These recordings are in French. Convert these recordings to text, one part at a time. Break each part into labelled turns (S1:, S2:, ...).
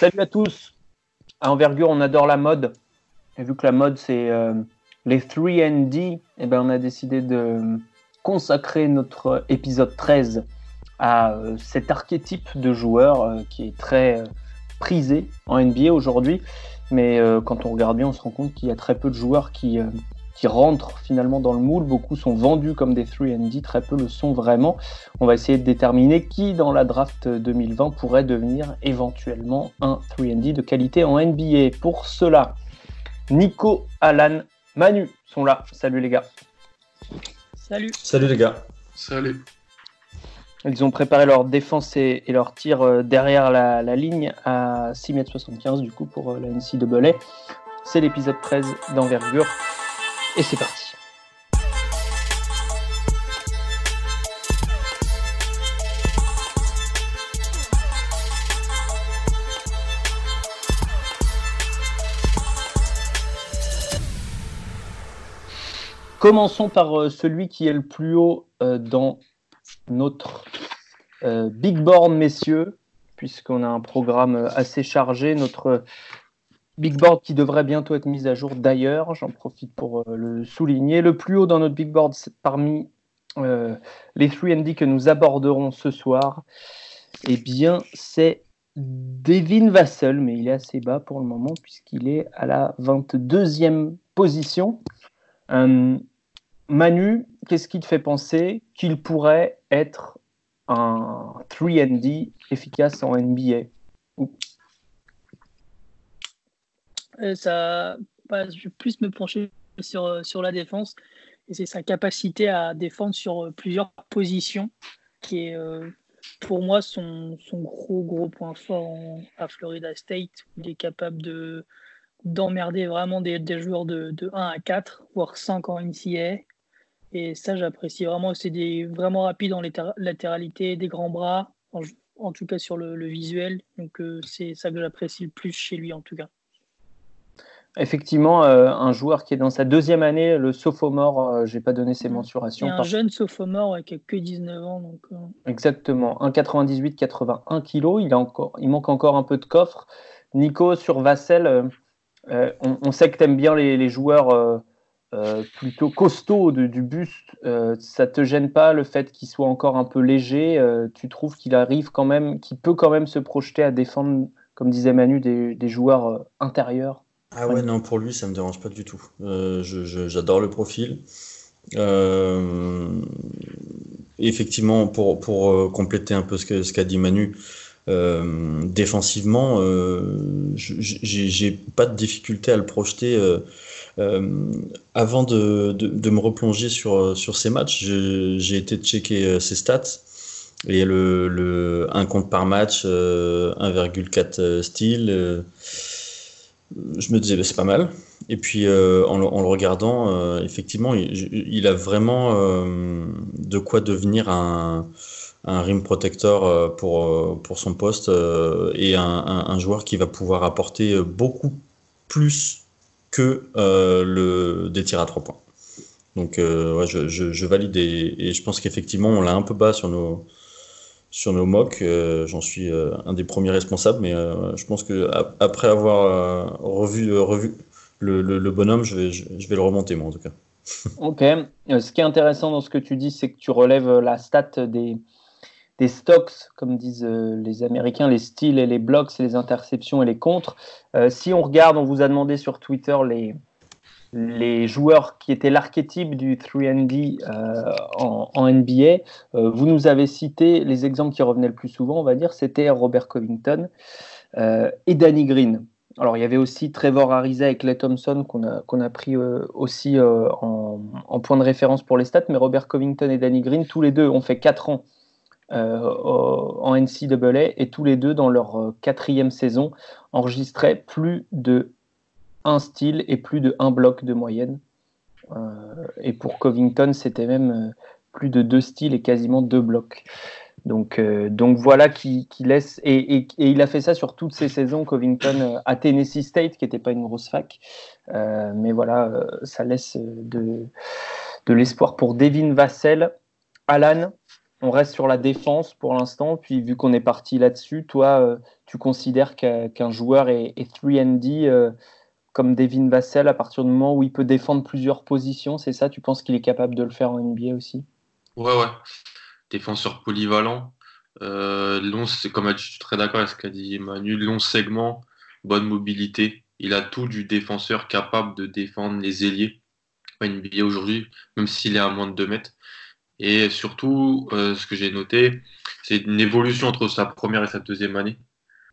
S1: Salut à tous. À Envergure, on adore la mode. Et vu que la mode, c'est euh, les 3D, eh ben, on a décidé de consacrer notre épisode 13 à euh, cet archétype de joueur euh, qui est très prisé en NBA aujourd'hui. Mais quand on regarde bien, on se rend compte qu'il y a très peu de joueurs qui, qui rentrent finalement dans le moule. Beaucoup sont vendus comme des 3D, très peu le sont vraiment. On va essayer de déterminer qui dans la draft 2020 pourrait devenir éventuellement un 3D de qualité en NBA. Pour cela, Nico, Alan, Manu sont là. Salut les gars.
S2: Salut.
S3: Salut les gars.
S4: Salut.
S1: Ils ont préparé leur défense et, leur tir euh, derrière la, ligne à 6m75 du coup pour euh, la NCAA. C'est l'épisode 13 d'envergure et c'est parti. Commençons par euh, celui qui est le plus haut euh, dans notre euh, big board, messieurs, puisqu'on a un programme assez chargé. Notre big board qui devrait bientôt être mis à jour d'ailleurs, j'en profite pour le souligner. Le plus haut dans notre big board, parmi les 3D que nous aborderons ce soir, eh bien, c'est Devin Vassell, mais il est assez bas pour le moment puisqu'il est à la 22e position. Manu, qu'est-ce qui te fait penser qu'il pourrait être un 3D efficace en NBA
S2: euh, ça, Je vais plus me pencher sur, sur la défense et c'est sa capacité à défendre sur plusieurs positions qui est euh, pour moi son, son, gros gros point fort à Florida State. Il est capable de d'emmerder vraiment des, joueurs de, de, 1 à 4, voire 5 en NCA. Et ça, j'apprécie vraiment. C'est des, vraiment rapide en latéralité, des grands bras, en, tout cas sur le, visuel. Donc, euh, c'est ça que j'apprécie le plus chez lui, en tout cas.
S1: Effectivement, euh, un joueur qui est dans sa deuxième année, le sophomore, euh, je n'ai pas donné ses mmh. mensurations.
S2: un jeune sophomore qui a que 19 ans. Donc,
S1: Exactement, 1,98, 81 kg. Il, a encore, il manque encore un peu de coffre. Nico, sur Vassel, on, sait que tu aimes bien les, les joueurs euh, plutôt costaud du buste, euh, ça te gêne pas le fait qu'il soit encore un peu léger euh, Tu trouves qu'il arrive quand même, qu'il peut quand même se projeter à défendre, comme disait Manu, des, joueurs intérieurs?
S3: Ah ouais, non, pour lui, ça me dérange pas du tout. J'adore le profil. effectivement, pour, pour compléter un peu ce qu'a ce dit Manu, défensivement, j'ai pas de difficulté à le projeter euh, avant de, de, me replonger sur, sur ces matchs, j'ai été checker euh, ses stats. Et le, le 1 compte par match, 1,4 euh, style, je me disais bah, c'est pas mal. Et puis en, le regardant, effectivement, il, a vraiment de quoi devenir un, un rim protector pour, pour son poste et un, un, joueur qui va pouvoir apporter beaucoup plus que euh, le, des tirs à trois points. Donc euh, je, je, valide et, je pense qu'effectivement on l'a un peu bas sur nos, sur nos mocks. Euh, j'en suis un des premiers responsables, mais je pense que après avoir revu, le, bonhomme, je vais, le remonter moi en tout cas.
S1: ok. Ce qui est intéressant dans ce que tu dis, c'est que tu relèves la stat des, stocks, comme disent euh, les Américains, les styles et les blocks, les interceptions et les contres. Euh, si on regarde, on vous a demandé sur Twitter les, les joueurs qui étaient l'archétype du 3D euh, en, NBA. vous nous avez cité les exemples qui revenaient le plus souvent, on va dire, c'était Robert Covington et Danny Green. Alors, il y avait aussi Trevor Ariza et Clay Thompson qu'on a, qu'on a pris aussi en, en, point de référence pour les stats, mais Robert Covington et Danny Green, tous les deux ont fait 4 ans euh, en NCAA et tous les deux dans leur euh, quatrième saison enregistraient plus de un style et plus de un bloc de moyenne. Euh, et pour Covington, c'était même plus de deux styles et quasiment deux blocs. Donc, donc voilà qui, laisse. Et, et, il a fait ça sur toutes ses saisons, Covington, à Tennessee State, qui n'était pas une grosse fac. mais voilà, ça laisse de, de l'espoir pour Devin Vassell. Alan, on reste sur la défense pour l'instant. Puis vu qu'on est parti là-dessus, toi, tu considères qu'un joueur est, 3D comme Devin Vassell à partir du moment où il peut défendre plusieurs positions, c'est ça Tu penses qu'il est capable de le faire en NBA aussi?
S4: Ouais, ouais. Défenseur polyvalent. Euh, long, comme je suis très d'accord avec ce qu'a dit Manu, long segment, bonne mobilité. Il a tout du défenseur capable de défendre les ailiers. NBA aujourd'hui, même s'il est à moins de 2 mètres. Et surtout, euh, ce que j'ai noté, c'est une évolution entre sa première et sa deuxième année.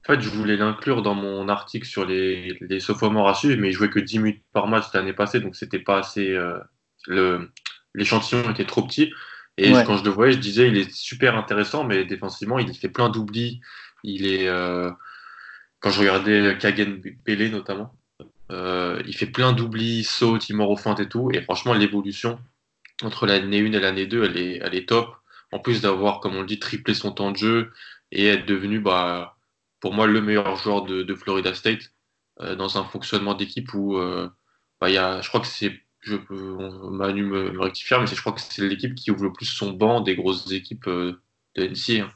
S4: En fait, je voulais l'inclure dans mon article sur les, les sophomores à suivre, mais il jouait que 10 minutes par match l'année passée, donc c'était pas assez. Euh, l'échantillon était trop petit. Et quand je le voyais, je disais, il est super intéressant, mais défensivement, il fait plein d'oublis. Il est. Euh, quand je regardais Kagen Pelé notamment, euh, il fait plein d'oublis, il saute, il mord aux feintes et tout. Et franchement, l'évolution entre l'année 1 et l'année 2, elle est, elle est top. En plus d'avoir, comme on le dit, triplé son temps de jeu et être devenu, bah, pour moi, le meilleur joueur de, Florida State euh, dans un fonctionnement d'équipe où euh, bah, y a, je crois que c'est, je Manu me, rectifier, mais je crois que c'est l'équipe qui ouvre le plus son banc des grosses équipes euh, de NC. Hein.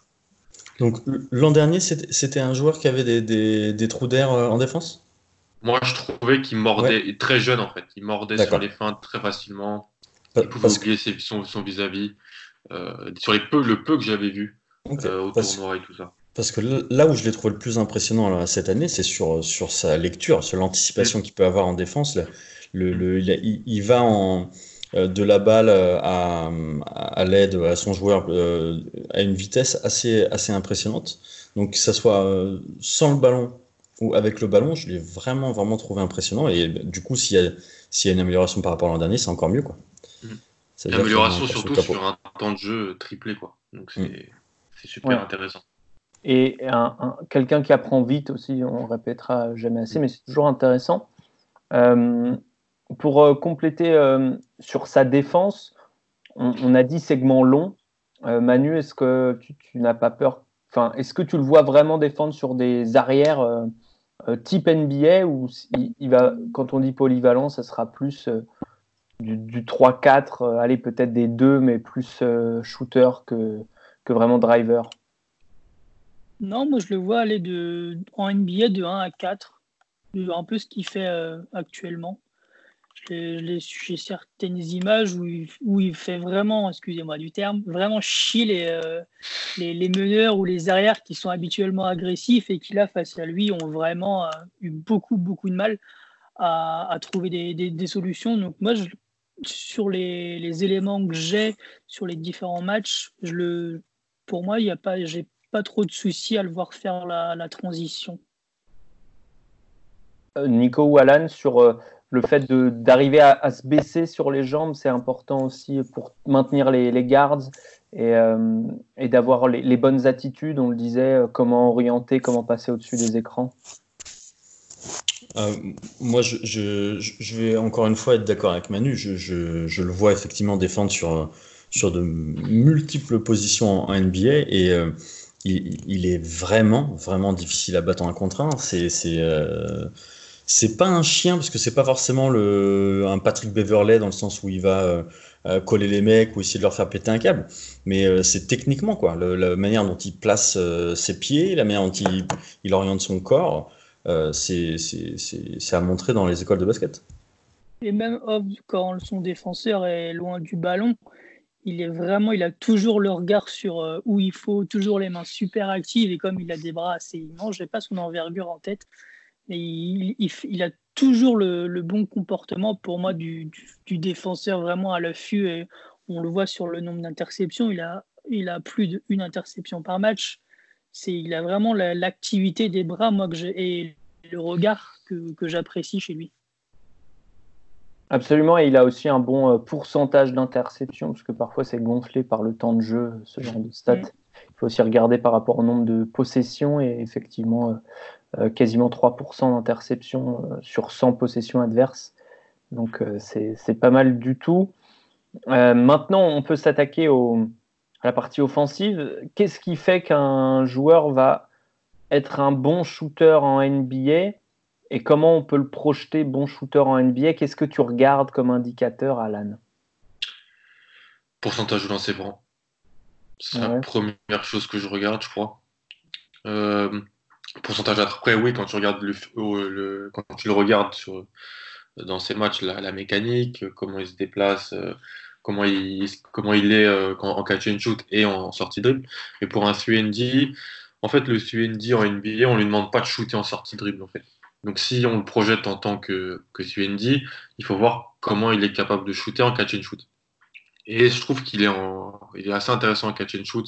S3: Donc l'an dernier, c'était un joueur qui avait des, des, trous d'air en défense?
S4: Moi, je trouvais qu'il mordait, très jeune en fait, il mordait sur les fins très facilement. Il pouvait oublier son vis-à-vis. sur les peu, le peu que j'avais vu au tournoi et tout ça.
S3: Parce que là où je l'ai trouvé le plus impressionnant cette année, c'est sur, sur sa lecture, sur l'anticipation qu'il peut avoir en défense. Le, le, il, va en, euh, de la balle euh, à, à l'aide à son joueur euh, à une vitesse assez, assez impressionnante. Donc, que ça soit sans le ballon ou avec le ballon, je l'ai vraiment, vraiment trouvé impressionnant. Et du coup, s'il y, a, s'il y a une amélioration par rapport à l'an dernier, c'est encore mieux. Quoi.
S4: Mmh. Une amélioration surtout sur un temps de jeu triplé. Quoi. Donc, c'est, mmh. c'est super intéressant.
S1: Et un, quelqu'un qui apprend vite aussi, on répétera jamais assez, mais c'est toujours intéressant. Euh, pour euh, compléter euh, sur sa défense, on, a dit segment long. Manu, est-ce que tu, n'as pas peur? Enfin, est-ce que tu le vois vraiment défendre sur des arrières type NBA ou il, va, quand on dit polyvalent, ça sera plus du, du 3-4, allez peut-être des 2, mais plus shooter que, que vraiment driver?
S2: Non, moi je le vois aller de, en NBA de 1 à 4, un peu ce qu'il fait euh, actuellement. J'ai certaines images où il, où il fait vraiment, excusez-moi du terme, vraiment chier les, euh, les, les, meneurs ou les arrières qui sont habituellement agressifs et qui là, face à lui, ont vraiment euh, eu beaucoup, beaucoup de mal à, trouver des, des, solutions. Donc moi, sur les, les éléments que j'ai sur les différents matchs, pour moi, il n'y a pas, j'ai pas trop de soucis à le voir faire la, transition.
S1: Euh, Nico ou Alan, sur euh, le fait d'arriver à, se baisser sur les jambes, c'est important aussi pour maintenir les, les guards et, euh, et d'avoir les, bonnes attitudes. On le disait, comment orienter, comment passer au-dessus des écrans.
S3: moi, je, je, je, vais encore une fois être d'accord avec Manu. Je, je, le vois effectivement défendre sur, sur de multiples positions en NBA et il, est vraiment, vraiment difficile à battre en un contre un. C'est, c'est, euh, c'est pas un chien parce que c'est pas forcément le, un Patrick Beverley dans le sens où il va euh, euh, coller les mecs ou essayer de leur faire péter un câble. Mais c'est techniquement quoi, la manière dont il place ses pieds, la manière dont il, il oriente son corps, c'est, c'est, c'est, à montrer dans les écoles de basket.
S2: Et même quand son défenseur est loin du ballon, il est vraiment, il a toujours le regard sur euh, où il faut, toujours les mains super actives et comme il a des bras assez immenses, je n'ai pas son envergure en tête, mais il, a toujours le, bon comportement pour moi du, défenseur vraiment à l'affût et on le voit sur le nombre d'interceptions, il a, il a plus d'une interception par match. C'est, il a vraiment l'activité des bras, moi que et le regard que j'apprécie chez lui.
S1: Absolument, et il a aussi un bon euh, pourcentage d'interception, parce que parfois c'est gonflé par le temps de jeu, ce genre de stats. Mm. Il faut aussi regarder par rapport au nombre de possessions, et effectivement, euh, euh, quasiment 3% d'interception sur 100 possessions adverses. Donc c'est pas mal du tout. maintenant, on peut s'attaquer à la partie offensive. Qu'est-ce qui fait qu'un joueur va être un bon shooter en NBA et comment on peut le projeter bon shooter en NBA Qu'est-ce que tu regardes comme indicateur, Alan?
S4: Pourcentage de lancer franc. C'est la première chose que je regarde, je crois. Euh, pourcentage après, oui, quand tu regardes le, le quand tu le regardes sur, dans ces matchs, la, la mécanique, comment il se déplace, euh, comment il, comment il est euh, en catch and shoot et en sortie dribble. Et pour un CND, en fait, le CND en NBA, on lui demande pas de shooter en sortie dribble, en fait. Donc, si on le projette en tant que, que il faut voir comment il est capable de shooter en catch and shoot. Et je trouve qu'il est, assez intéressant en catch and shoot.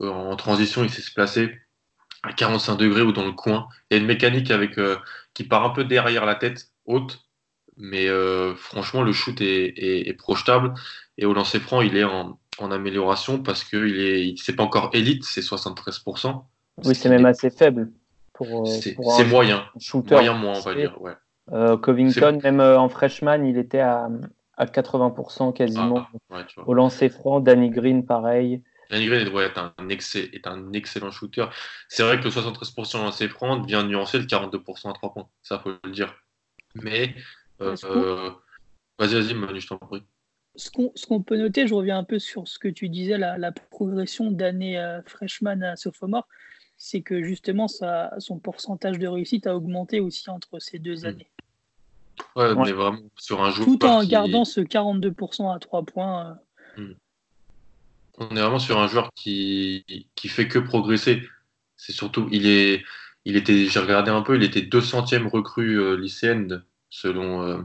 S4: En transition, il sait se placer à 45 degrés ou dans le coin. Il y a une mécanique avec, euh, qui part un peu derrière la tête, haute, mais euh, franchement, le shoot est, projetable. Et au lancer franc, il est en, amélioration parce qu'il est, c'est pas encore élite, c'est 73%.
S1: Oui, c'est même assez faible.
S4: Pour, euh, c'est, moyen. Shooter. Moyen moins, on va dire. Ouais.
S1: Covington, même en freshman, il était à, à 80% quasiment. Ah, au lancer franc, Danny Green, pareil.
S4: Danny Green est, un, est un excellent shooter. C'est vrai que le 73% lancer franc vient nuancer le 42% à 3 points. Ça, faut le dire. Mais, euh, vas-y, vas-y, Manu, je t'en prie.
S2: Ce qu'on peut noter, je reviens un peu sur ce que tu disais, la, progression d'année euh, freshman à sophomore, c'est que justement son pourcentage de réussite a augmenté aussi entre ces deux hmm. années.
S4: Ouais, on est vraiment sur un joueur.
S2: Tout en gardant ce 42% à 3 points. Euh. Hmm.
S4: On est vraiment sur un joueur qui, qui fait que progresser. C'est surtout, il est, il était, j'ai regardé un peu, il était 200e recrue euh, lycéenne selon euh,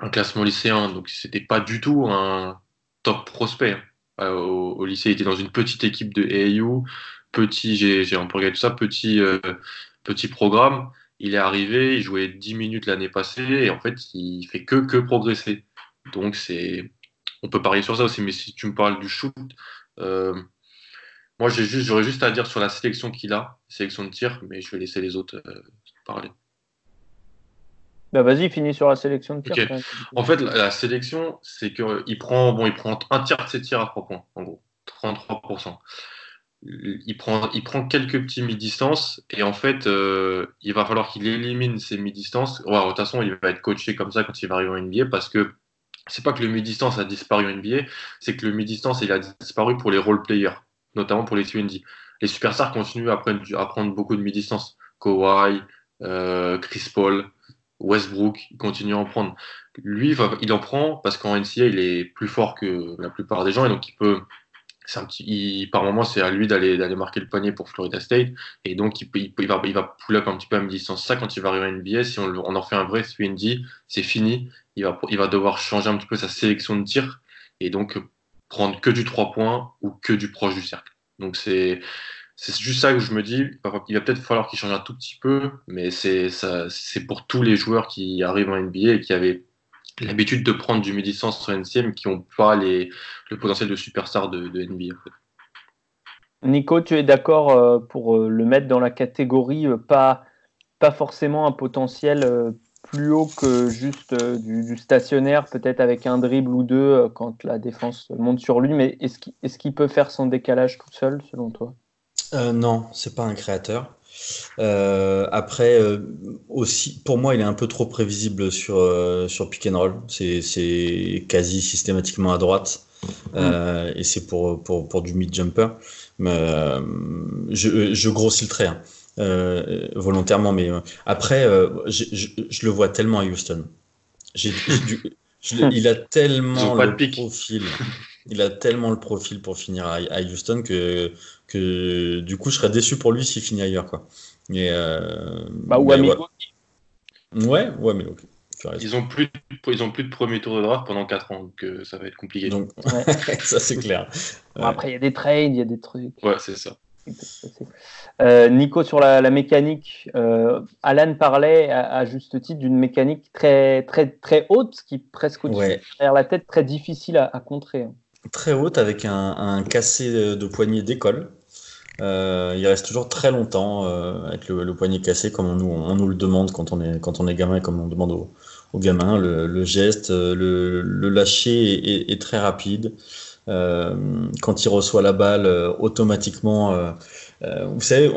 S4: un classement lycéen. Donc c'était pas du tout un top prospect. Hein. au, lycée, il était dans une petite équipe de AAU, petit, j'ai un peu regardé tout ça, petit, petit programme il est arrivé, il jouait 10 minutes l'année passée, et en fait, il fait que, que progresser. Donc, c'est, on peut parier sur ça aussi, mais si tu me parles du shoot, euh, moi, j'ai juste, j'aurais juste à dire sur la sélection qu'il a, sélection de tir, mais je vais laisser les autres euh, parler.
S1: Bah vas-y, finis sur la sélection de
S4: tir. En fait, la, sélection, c'est qu'il prend, bon, il prend un tiers de ses tirs à 3 points, en gros, 33% il prend, il quelques petits mi-distance et en fait, euh, il va falloir qu'il élimine ces mi-distances. de toute façon, il va être coaché comme ça quand il va arriver en NBA parce que c'est pas que le mi-distance a disparu en NBA, c'est que le mi-distance il a disparu pour les role players, notamment pour les TND. Les superstars continuent à prendre, beaucoup de mi-distance. Kawhi, euh, Chris Paul, Westbrook, ils continuent à en prendre. Lui, il en prend parce qu'en NCA, il est plus fort que la plupart des gens et donc il peut un petit, par moment, c'est à lui d'aller d'aller marquer le panier pour Florida State. Et donc, il, il, va, il va pull up un petit peu à mi-distance. Ça, quand il va arriver à NBA, si on, on en fait un vrai 3 c'est fini. Il va, il va devoir changer un petit peu sa sélection de tir et donc prendre que du 3 points ou que du proche du cercle. Donc, c'est c'est juste ça que je me dis. Il va peut-être falloir qu'il change un tout petit peu, mais c'est pour tous les joueurs qui arrivent en NBA et qui avaient l'habitude de prendre du midi-sens sur NCM qui n'ont pas les, le potentiel de superstar de, de NBA.
S1: Nico, tu es d'accord euh, pour euh, le mettre dans la catégorie euh, pas, pas forcément un potentiel plus haut que juste du, stationnaire, peut-être avec un dribble ou deux quand la défense monte sur lui, mais est-ce qu'il peut faire son décalage tout seul selon toi?
S3: Non, c'est pas un créateur. Euh, après, euh, aussi, pour moi, il est un peu trop prévisible sur, euh, sur pick and roll. C'est quasi systématiquement à droite. Mm. et c'est pour, pour, pour, du mid-jumper. Je, je, grossis le trait hein, volontairement, mais après, je, je, le vois tellement à Houston. il a tellement le profil. Il a tellement le profil pour finir à, à Houston que, que du coup, je serais déçu pour lui s'il finit ailleurs. Quoi. Et, euh,
S1: bah, ou à Milwaukee.
S3: Ouais, ouais, mais
S4: Ils ont, plus de, ils ont plus de premier tour de draft pendant 4 ans, donc euh, ça va être compliqué.
S3: Donc, ça c'est clair.
S1: Après, il y a des trades, il y a des trucs.
S4: Ouais, c'est ça.
S1: Euh, Nico, sur la, mécanique, Alan parlait à, juste titre d'une mécanique très, très, très haute, qui presque au-dessus derrière la tête, très difficile à, à contrer. Hein.
S3: Très haute avec un, un cassé de poignet d'école. Euh, il reste toujours très longtemps euh, avec le, poignet cassé, comme on nous, on nous, le demande quand on est, quand on est gamin, comme on demande aux, aux gamins. Le, geste, euh, le, le lâcher est, très rapide. quand il reçoit la balle, automatiquement, vous savez,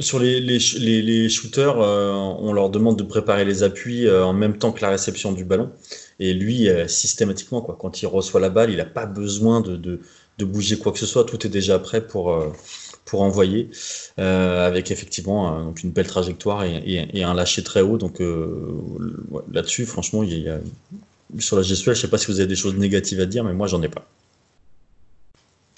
S3: sur les, shooters, on leur demande de préparer les appuis en même temps que la réception du ballon. Et lui, systématiquement, quoi, quand il reçoit la balle, il n'a pas besoin de, bouger quoi que ce soit. Tout est déjà prêt pour, euh, pour envoyer, euh, avec effectivement une belle trajectoire et, un lâcher très haut. Donc là-dessus, franchement, il y a, sur la gestuelle, je ne sais pas si vous avez des choses négatives à dire, mais moi, j'en ai pas.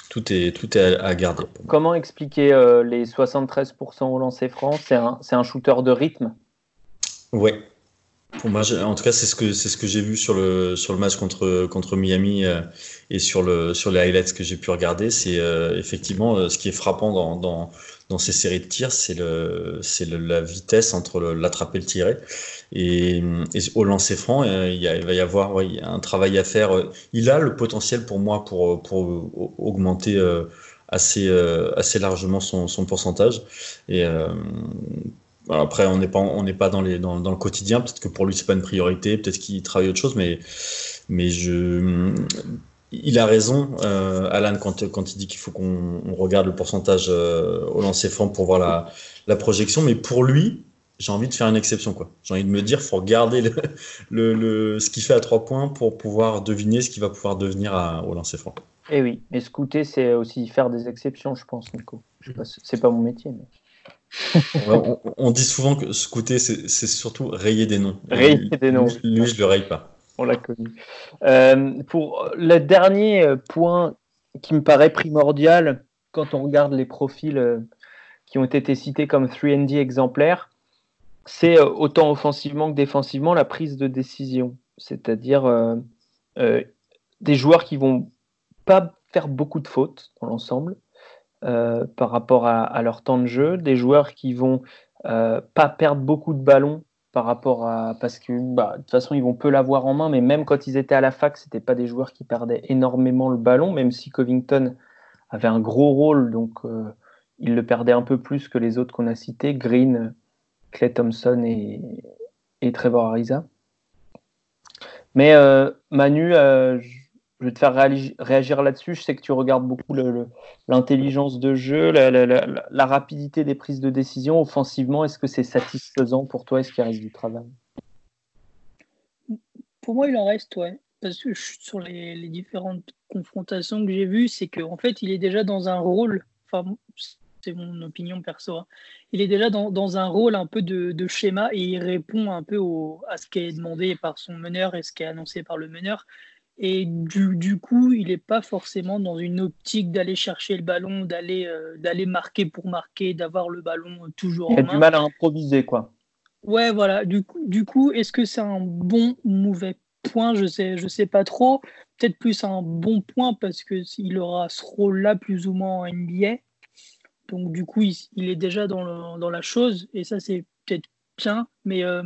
S3: Tout est, tout est à, garder.
S1: Comment expliquer les 73% au lancer franc? C'est un, un shooter de rythme?
S3: Ouais, pour moi, en tout cas, c'est ce que c'est ce que j'ai vu sur le sur le match contre contre Miami euh, et sur le sur les highlights que j'ai pu regarder. C'est euh, effectivement euh, ce qui est frappant dans, dans, dans ces séries de tirs, c'est le c'est la vitesse entre l'attraper et le tirer. Et, au lancer franc, il, y il va y avoir ouais, un travail à faire. Il a le potentiel pour moi pour pour augmenter assez assez largement son, son pourcentage et après, on n'est pas, on pas dans, le quotidien. Peut-être que pour lui, c'est pas une priorité. Peut-être qu'il travaille autre chose, mais, mais je, il a raison, euh, Alan, quand, il dit qu'il faut qu'on regarde le pourcentage euh, au lancer franc pour voir la, projection. Mais pour lui, j'ai envie de faire une exception. J'ai envie de me dire, faut regarder ce qu'il fait à trois points pour pouvoir deviner ce qu'il va pouvoir devenir à, au lancer franc.
S1: Eh oui, mais scouter, c'est aussi faire des exceptions, je pense, Nico. C'est pas mon métier.
S3: On, dit souvent que scouter, c'est surtout rayer des noms.
S1: Rayer des noms.
S3: Lui, je le raye pas.
S1: On l'a connu. Euh, pour le dernier euh, point qui me paraît primordial quand on regarde les profils euh, qui ont été cités comme 3D exemplaires, c'est autant offensivement que défensivement la prise de décision. C'est-à-dire des joueurs qui vont pas faire beaucoup de fautes dans l'ensemble, euh, par rapport à, leur temps de jeu, des joueurs qui vont euh, pas perdre beaucoup de ballons par rapport à parce que bah, de toute façon ils vont peu l'avoir en main, mais même quand ils étaient à la fac, c'était pas des joueurs qui perdaient énormément le ballon, même si Covington avait un gros rôle, donc euh, il le perdait un peu plus que les autres qu'on a cités, Green, Clay Thompson et, Trevor Ariza. Mais Manu, je vais te faire réagir là-dessus. Je sais que tu regardes beaucoup l'intelligence de jeu, la, rapidité des prises de décision. Offensivement, est-ce que c'est satisfaisant pour toi? Est-ce qu'il reste du travail?
S2: Pour moi, il en reste, ouais. Parce que sur les, différentes confrontations que j'ai vues, c'est qu'en fait, il est déjà dans un rôle. Enfin, c'est mon opinion perso. Hein. Il est déjà dans, un rôle un peu de, schéma et il répond un peu à ce qui est demandé par son meneur et ce qui est annoncé par le meneur. Et du, coup, il n'est pas forcément dans une optique d'aller chercher le ballon, d'aller euh, d'aller marquer pour marquer, d'avoir le ballon toujours
S1: il a du mal à improviser, quoi.
S2: Ouais, voilà. Du coup, du coup est-ce que c'est un bon ou mauvais point? Je sais, je sais pas trop. Peut-être plus un bon point parce qu'il aura ce rôle-là plus ou moins en NBA. Donc, du coup, il, est déjà dans, le, dans, la chose. Et ça, c'est peut-être bien. Mais euh,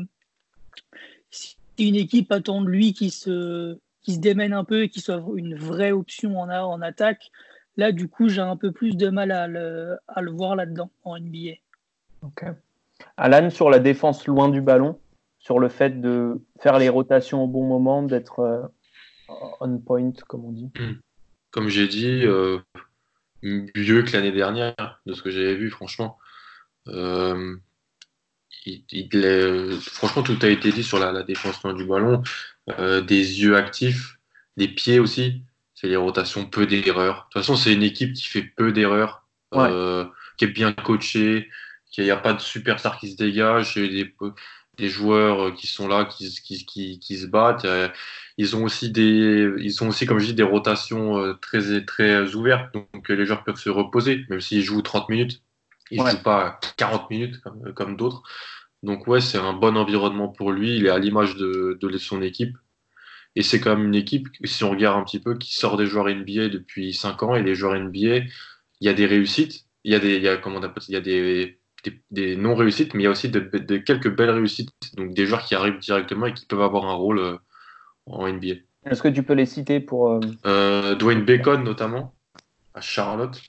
S2: si une équipe attend de lui qui se qui se démène un peu et qui soit une vraie option en, en attaque, là, du coup, j'ai un peu plus de mal à le, à le voir là-dedans en NBA.
S1: Ok. Alan, sur la défense loin du ballon, sur le fait de faire les rotations au bon moment, d'être euh, on point, comme on dit hmm.
S4: Comme j'ai dit, euh, mieux que l'année dernière, de ce que j'avais vu, franchement. Euh, il, franchement, tout a été dit sur la, défense loin du ballon. Euh, des yeux actifs, des pieds aussi. C'est les rotations, peu d'erreurs. De toute façon, c'est une équipe qui fait peu d'erreurs, euh, qui est bien coachée, qu'il n'y a pas de superstar qui se dégage, des, des joueurs qui sont là, qui, qui, qui, qui se battent. Euh, ils ont aussi des, ils ont aussi, comme je dis, des rotations très, très ouvertes, donc les joueurs peuvent se reposer, même s'ils jouent 30 minutes. Il ne joue pas 40 minutes comme, comme d'autres. Donc ouais, c'est un bon environnement pour lui. Il est à l'image de, de son équipe. Et c'est quand même une équipe, si on regarde un petit peu, qui sort des joueurs NBA depuis 5 ans. Et les joueurs NBA, il y a des réussites, il y a des, il y a, comment on appelle, il y a des, des, non-réussites, mais il y a aussi de, quelques belles réussites. Donc des joueurs qui arrivent directement et qui peuvent avoir un rôle euh, en NBA.
S1: Est-ce que tu peux les citer pour... Euh...
S4: euh Dwayne Bacon notamment, à Charlotte.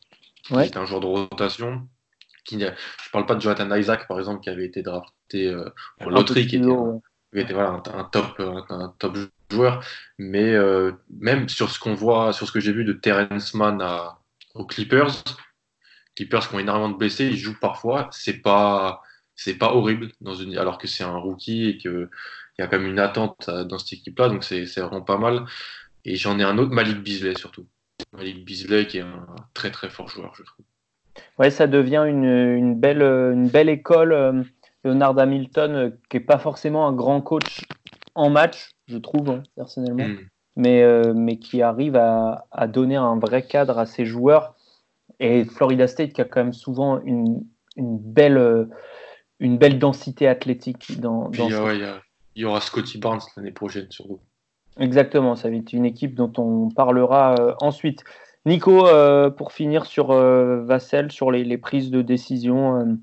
S4: Ouais. C'est un joueur de rotation qui, je parle pas de Jonathan Isaac par exemple qui avait été drafté euh, en loterie, qui était, voilà, un, top, un, top joueur, mais euh, même sur ce qu'on voit, sur ce que j'ai vu de Terrence Mann à, aux Clippers, Clippers qui ont énormément de blessés, ils jouent parfois, c'est pas c'est pas horrible dans une alors que c'est un rookie et que il y a quand même une attente dans cette équipe là donc c'est vraiment pas mal. Et j'en ai un autre Malik Beasley surtout. Malik Beasley qui est un très très fort joueur, je trouve.
S1: Ouais, ça devient une, une belle, une belle école. Euh, Leonard Hamilton, euh, qui n'est pas forcément un grand coach en match, je trouve, hein, personnellement, mm. mais, euh, mais qui arrive à, à, donner un vrai cadre à ses joueurs. Et Florida State qui a quand même souvent une, une belle, une belle densité athlétique dans, dans
S4: il, y aura Scotty Barnes l'année prochaine, surtout.
S1: Exactement, ça va être une équipe dont on parlera ensuite. Nico, euh, pour finir sur euh, Vassel, sur les, prises de décision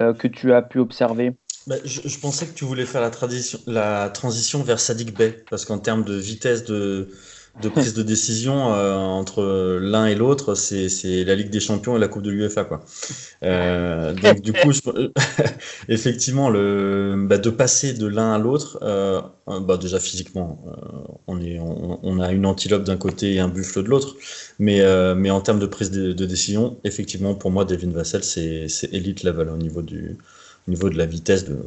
S1: euh, que tu as pu observer?
S3: Bah, je, pensais que tu voulais faire la, transition vers Sadik Bey, parce qu'en termes de vitesse de, de prise de décision euh, entre l'un et l'autre, c'est la Ligue des Champions et la Coupe de l'UEFA. Euh, donc du coup, effectivement, le, bah, de passer de l'un à l'autre, euh, bah, déjà physiquement, on, est, on, a une antilope d'un côté et un buffle de l'autre, mais, mais en termes de prise de, décision, effectivement, pour moi, Devin Vassell, c'est elite level au niveau, du, au niveau de la vitesse de,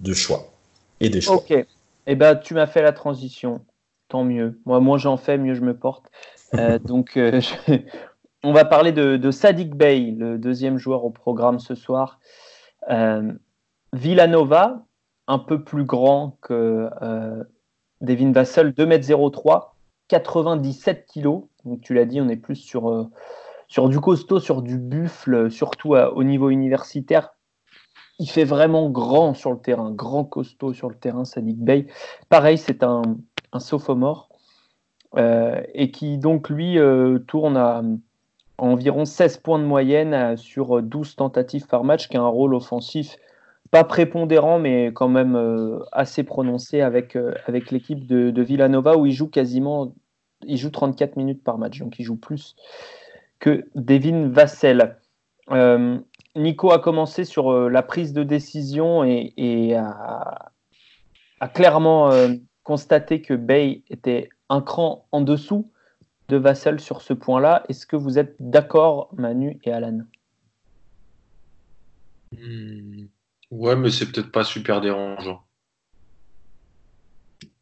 S3: de, choix et des choix.
S1: Ok. Eh ben, tu m'as fait la transition tant mieux. Moi, moins j'en fais, mieux je me porte. Euh, donc, euh, on va parler de, de, Sadik Bey, le deuxième joueur au programme ce soir. Euh, Villanova, un peu plus grand que Devin Vassell, 2m03, 97 kg. Donc, tu l'as dit, on est plus sur, sur du costaud, sur du buffle, surtout au niveau universitaire. Il fait vraiment grand sur le terrain, grand costaud sur le terrain, Sadik Bey. Pareil, c'est un, sophomore, euh, et qui donc lui euh, tourne à, environ 16 points de moyenne euh, sur 12 tentatives par match, qui a un rôle offensif pas prépondérant, mais quand même assez prononcé avec, avec l'équipe de, Villanova, où il joue quasiment il joue 34 minutes par match, donc il joue plus que Devin Vassell. Nico a commencé sur la prise de décision et, a, clairement constater que Bay était un cran en dessous de Vassell sur ce point-là. Est-ce que vous êtes d'accord, Manu et Alan?
S4: Hmm. Ouais, mais c'est peut-être pas super dérangeant.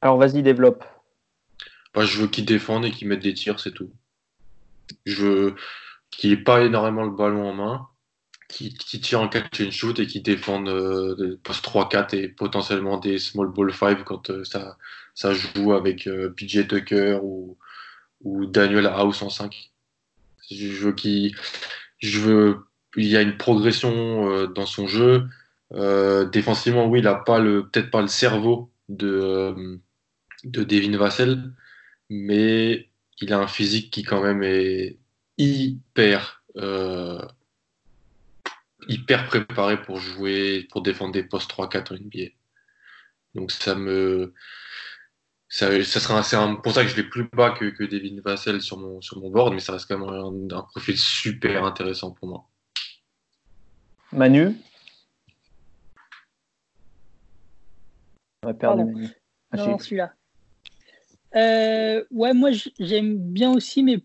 S1: Alors vas-y, développe.
S4: Bah, je veux qu'il défende et qu'il mette des tirs, c'est tout. Je veux qu'il n'ait pas énormément le ballon en main, qui, tire en catch and shoot et qui défendent euh, des post 3-4 et potentiellement des small ball 5 quand euh, ça, ça joue avec euh, PJ Tucker ou, ou Daniel House en 5. Je veux qu'il je veux il y a une progression dans son jeu. défensivement, oui, il n'a pas le peut-être pas le cerveau de, de Devin Vassell, mais il a un physique qui quand même est hyper hyper préparé pour jouer, pour défendre des postes 3-4 en NBA. Donc ça me. Ça, ça sera c'est pour ça que je l'ai plus bas que, que Devin Vassell sur mon, sur mon board, mais ça reste quand même un, profil super intéressant pour moi.
S1: Manu? On va perdre Manu.
S2: Ah, non, celui-là. Euh, ouais, moi j'aime bien aussi, mais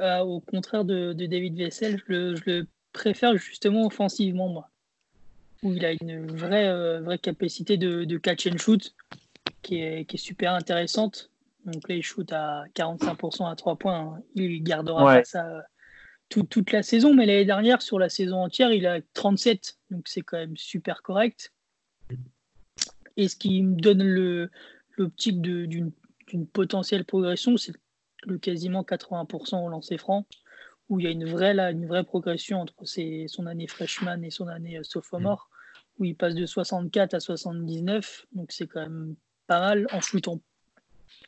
S2: euh, au contraire de, de David je le, je le préfère justement offensivement, moi. Où il a une vraie, euh, vraie capacité de, catch and shoot qui est, qui est, super intéressante. Donc là, il shoot à 45% à 3 points. Hein. Il gardera ça euh, toute la saison. Mais l'année dernière, sur la saison entière, il a 37. Donc c'est quand même super correct. Et ce qui me donne l'optique d'une potentielle progression, c'est le quasiment 80% au lancer franc où il y a une vraie, là, une vraie progression entre son année freshman et son année euh, sophomore, où il passe de 64 à 79. Donc c'est quand même pas mal en shootant,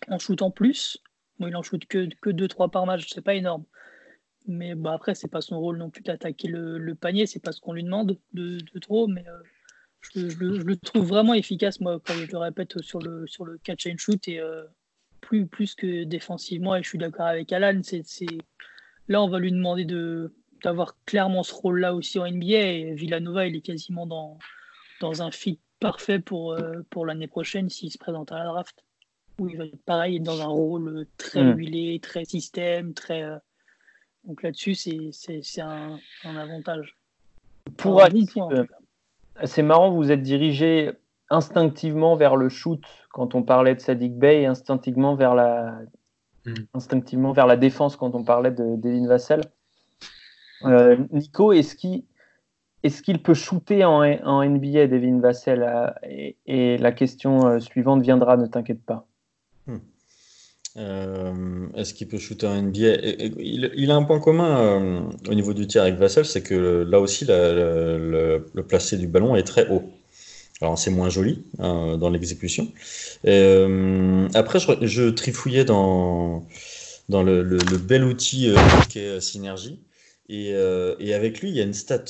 S2: en shootant plus. Bon, il en shoot que, que 2-3 par match, c'est pas énorme. Mais bah, après, c'est pas son rôle non plus d'attaquer le, le, panier, c'est pas ce qu'on lui demande de, de trop. Mais euh, je, je, le trouve vraiment efficace, moi, comme je le répète, sur le, sur le catch and shoot et euh, plus, plus que défensivement. Et je suis d'accord avec Alan, c'est Là, on va lui demander de, d'avoir clairement ce rôle-là aussi en NBA. Et Villanova, il est quasiment dans, dans un fit parfait pour, euh, pour l'année prochaine s'il se présente à la draft. Où il va être pareil, dans un rôle très mm. huilé, très système, très. Euh, donc là-dessus, c'est, un, un, avantage.
S1: Pour euh, c'est marrant, vous êtes dirigé instinctivement vers le shoot quand on parlait de Sadik Bey, instinctivement vers la mm. instinctivement vers la défense quand on parlait de Devin Vassell. Euh, Nico, est-ce qu'il est peut shooter en, en NBA, Devin Vassell? Et, la question suivante viendra, ne t'inquiète pas. Hmm.
S3: Est-ce qu'il peut shooter en NBA il, a un point commun au niveau du tir avec Vassell, c'est que là aussi, le, le placé du ballon est très haut. Alors c'est moins joli hein, dans l'exécution. Euh, après, je, trifouillais dans, dans le, bel outil euh, qui est euh, Synergie. Et, avec lui, il y a une stat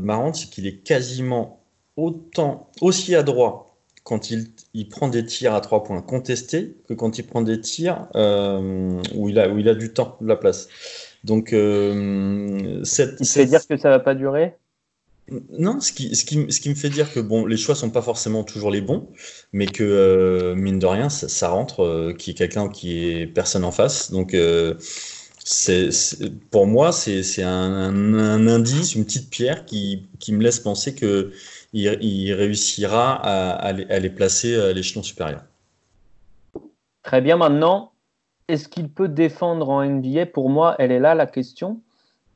S3: marrante, c'est qu'il est quasiment autant, aussi adroit quand il, il, prend des tirs à trois points contestés que quand il prend des tirs où, il a, où il a du temps, de la place. Donc,
S1: cette, il fait dire que ça va pas durer
S3: non, ce qui, ce, qui, ce qui, me fait dire que bon, les choix sont pas forcément toujours les bons, mais que euh, mine de rien, ça, rentre, euh, qui est quelqu'un qui est personne en face. Donc, euh, pour moi, c'est un, indice, une petite pierre qui, qui me laisse penser que il, réussira à, à, les, placer à l'échelon supérieur.
S1: Très bien. Maintenant, est-ce qu'il peut défendre en NBA Pour moi, elle est là la question.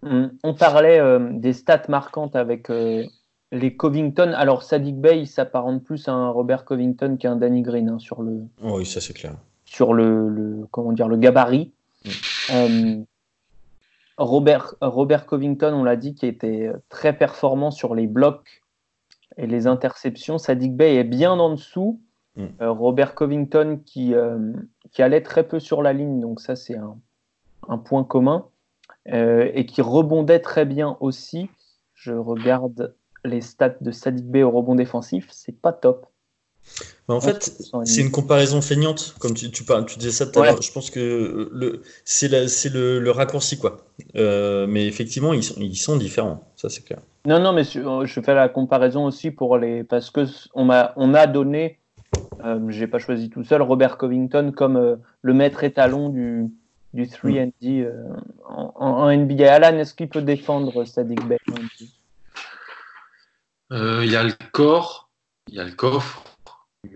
S1: On parlait euh, des stats marquantes avec euh, les Covington. Alors, Sadiq Bey s'apparente plus à un Robert Covington qu'un Danny Green hein, sur le.
S3: Oh oui, ça c'est clair.
S1: Sur le, comment dire le gabarit. Mm. Euh, Robert, Robert Covington, on l'a dit, qui était très performant sur les blocs et les interceptions. Sadiq Bey est bien en dessous. Mm. Robert Covington qui, qui allait très peu sur la ligne, donc ça c'est un point commun. Euh, et qui rebondait très bien aussi. Je regarde les stats de Sadik B au rebond défensif, c'est pas top.
S3: en fait, c'est une comparaison feignante, comme tu, tu, tu disais ça tout à l'heure. Je pense que le, c'est le, le, raccourci, quoi. Euh, mais effectivement, ils sont, ils sont différents, ça c'est clair.
S1: Non, non, mais je fais la comparaison aussi pour les. Parce qu'on on a donné, euh, j'ai pas choisi tout seul, Robert Covington comme euh, le maître étalon du, du 3D euh, en, NBA. Alan, est-ce qu'il peut défendre Sadiq Bey
S4: euh, Il y a le corps, il y a le coffre,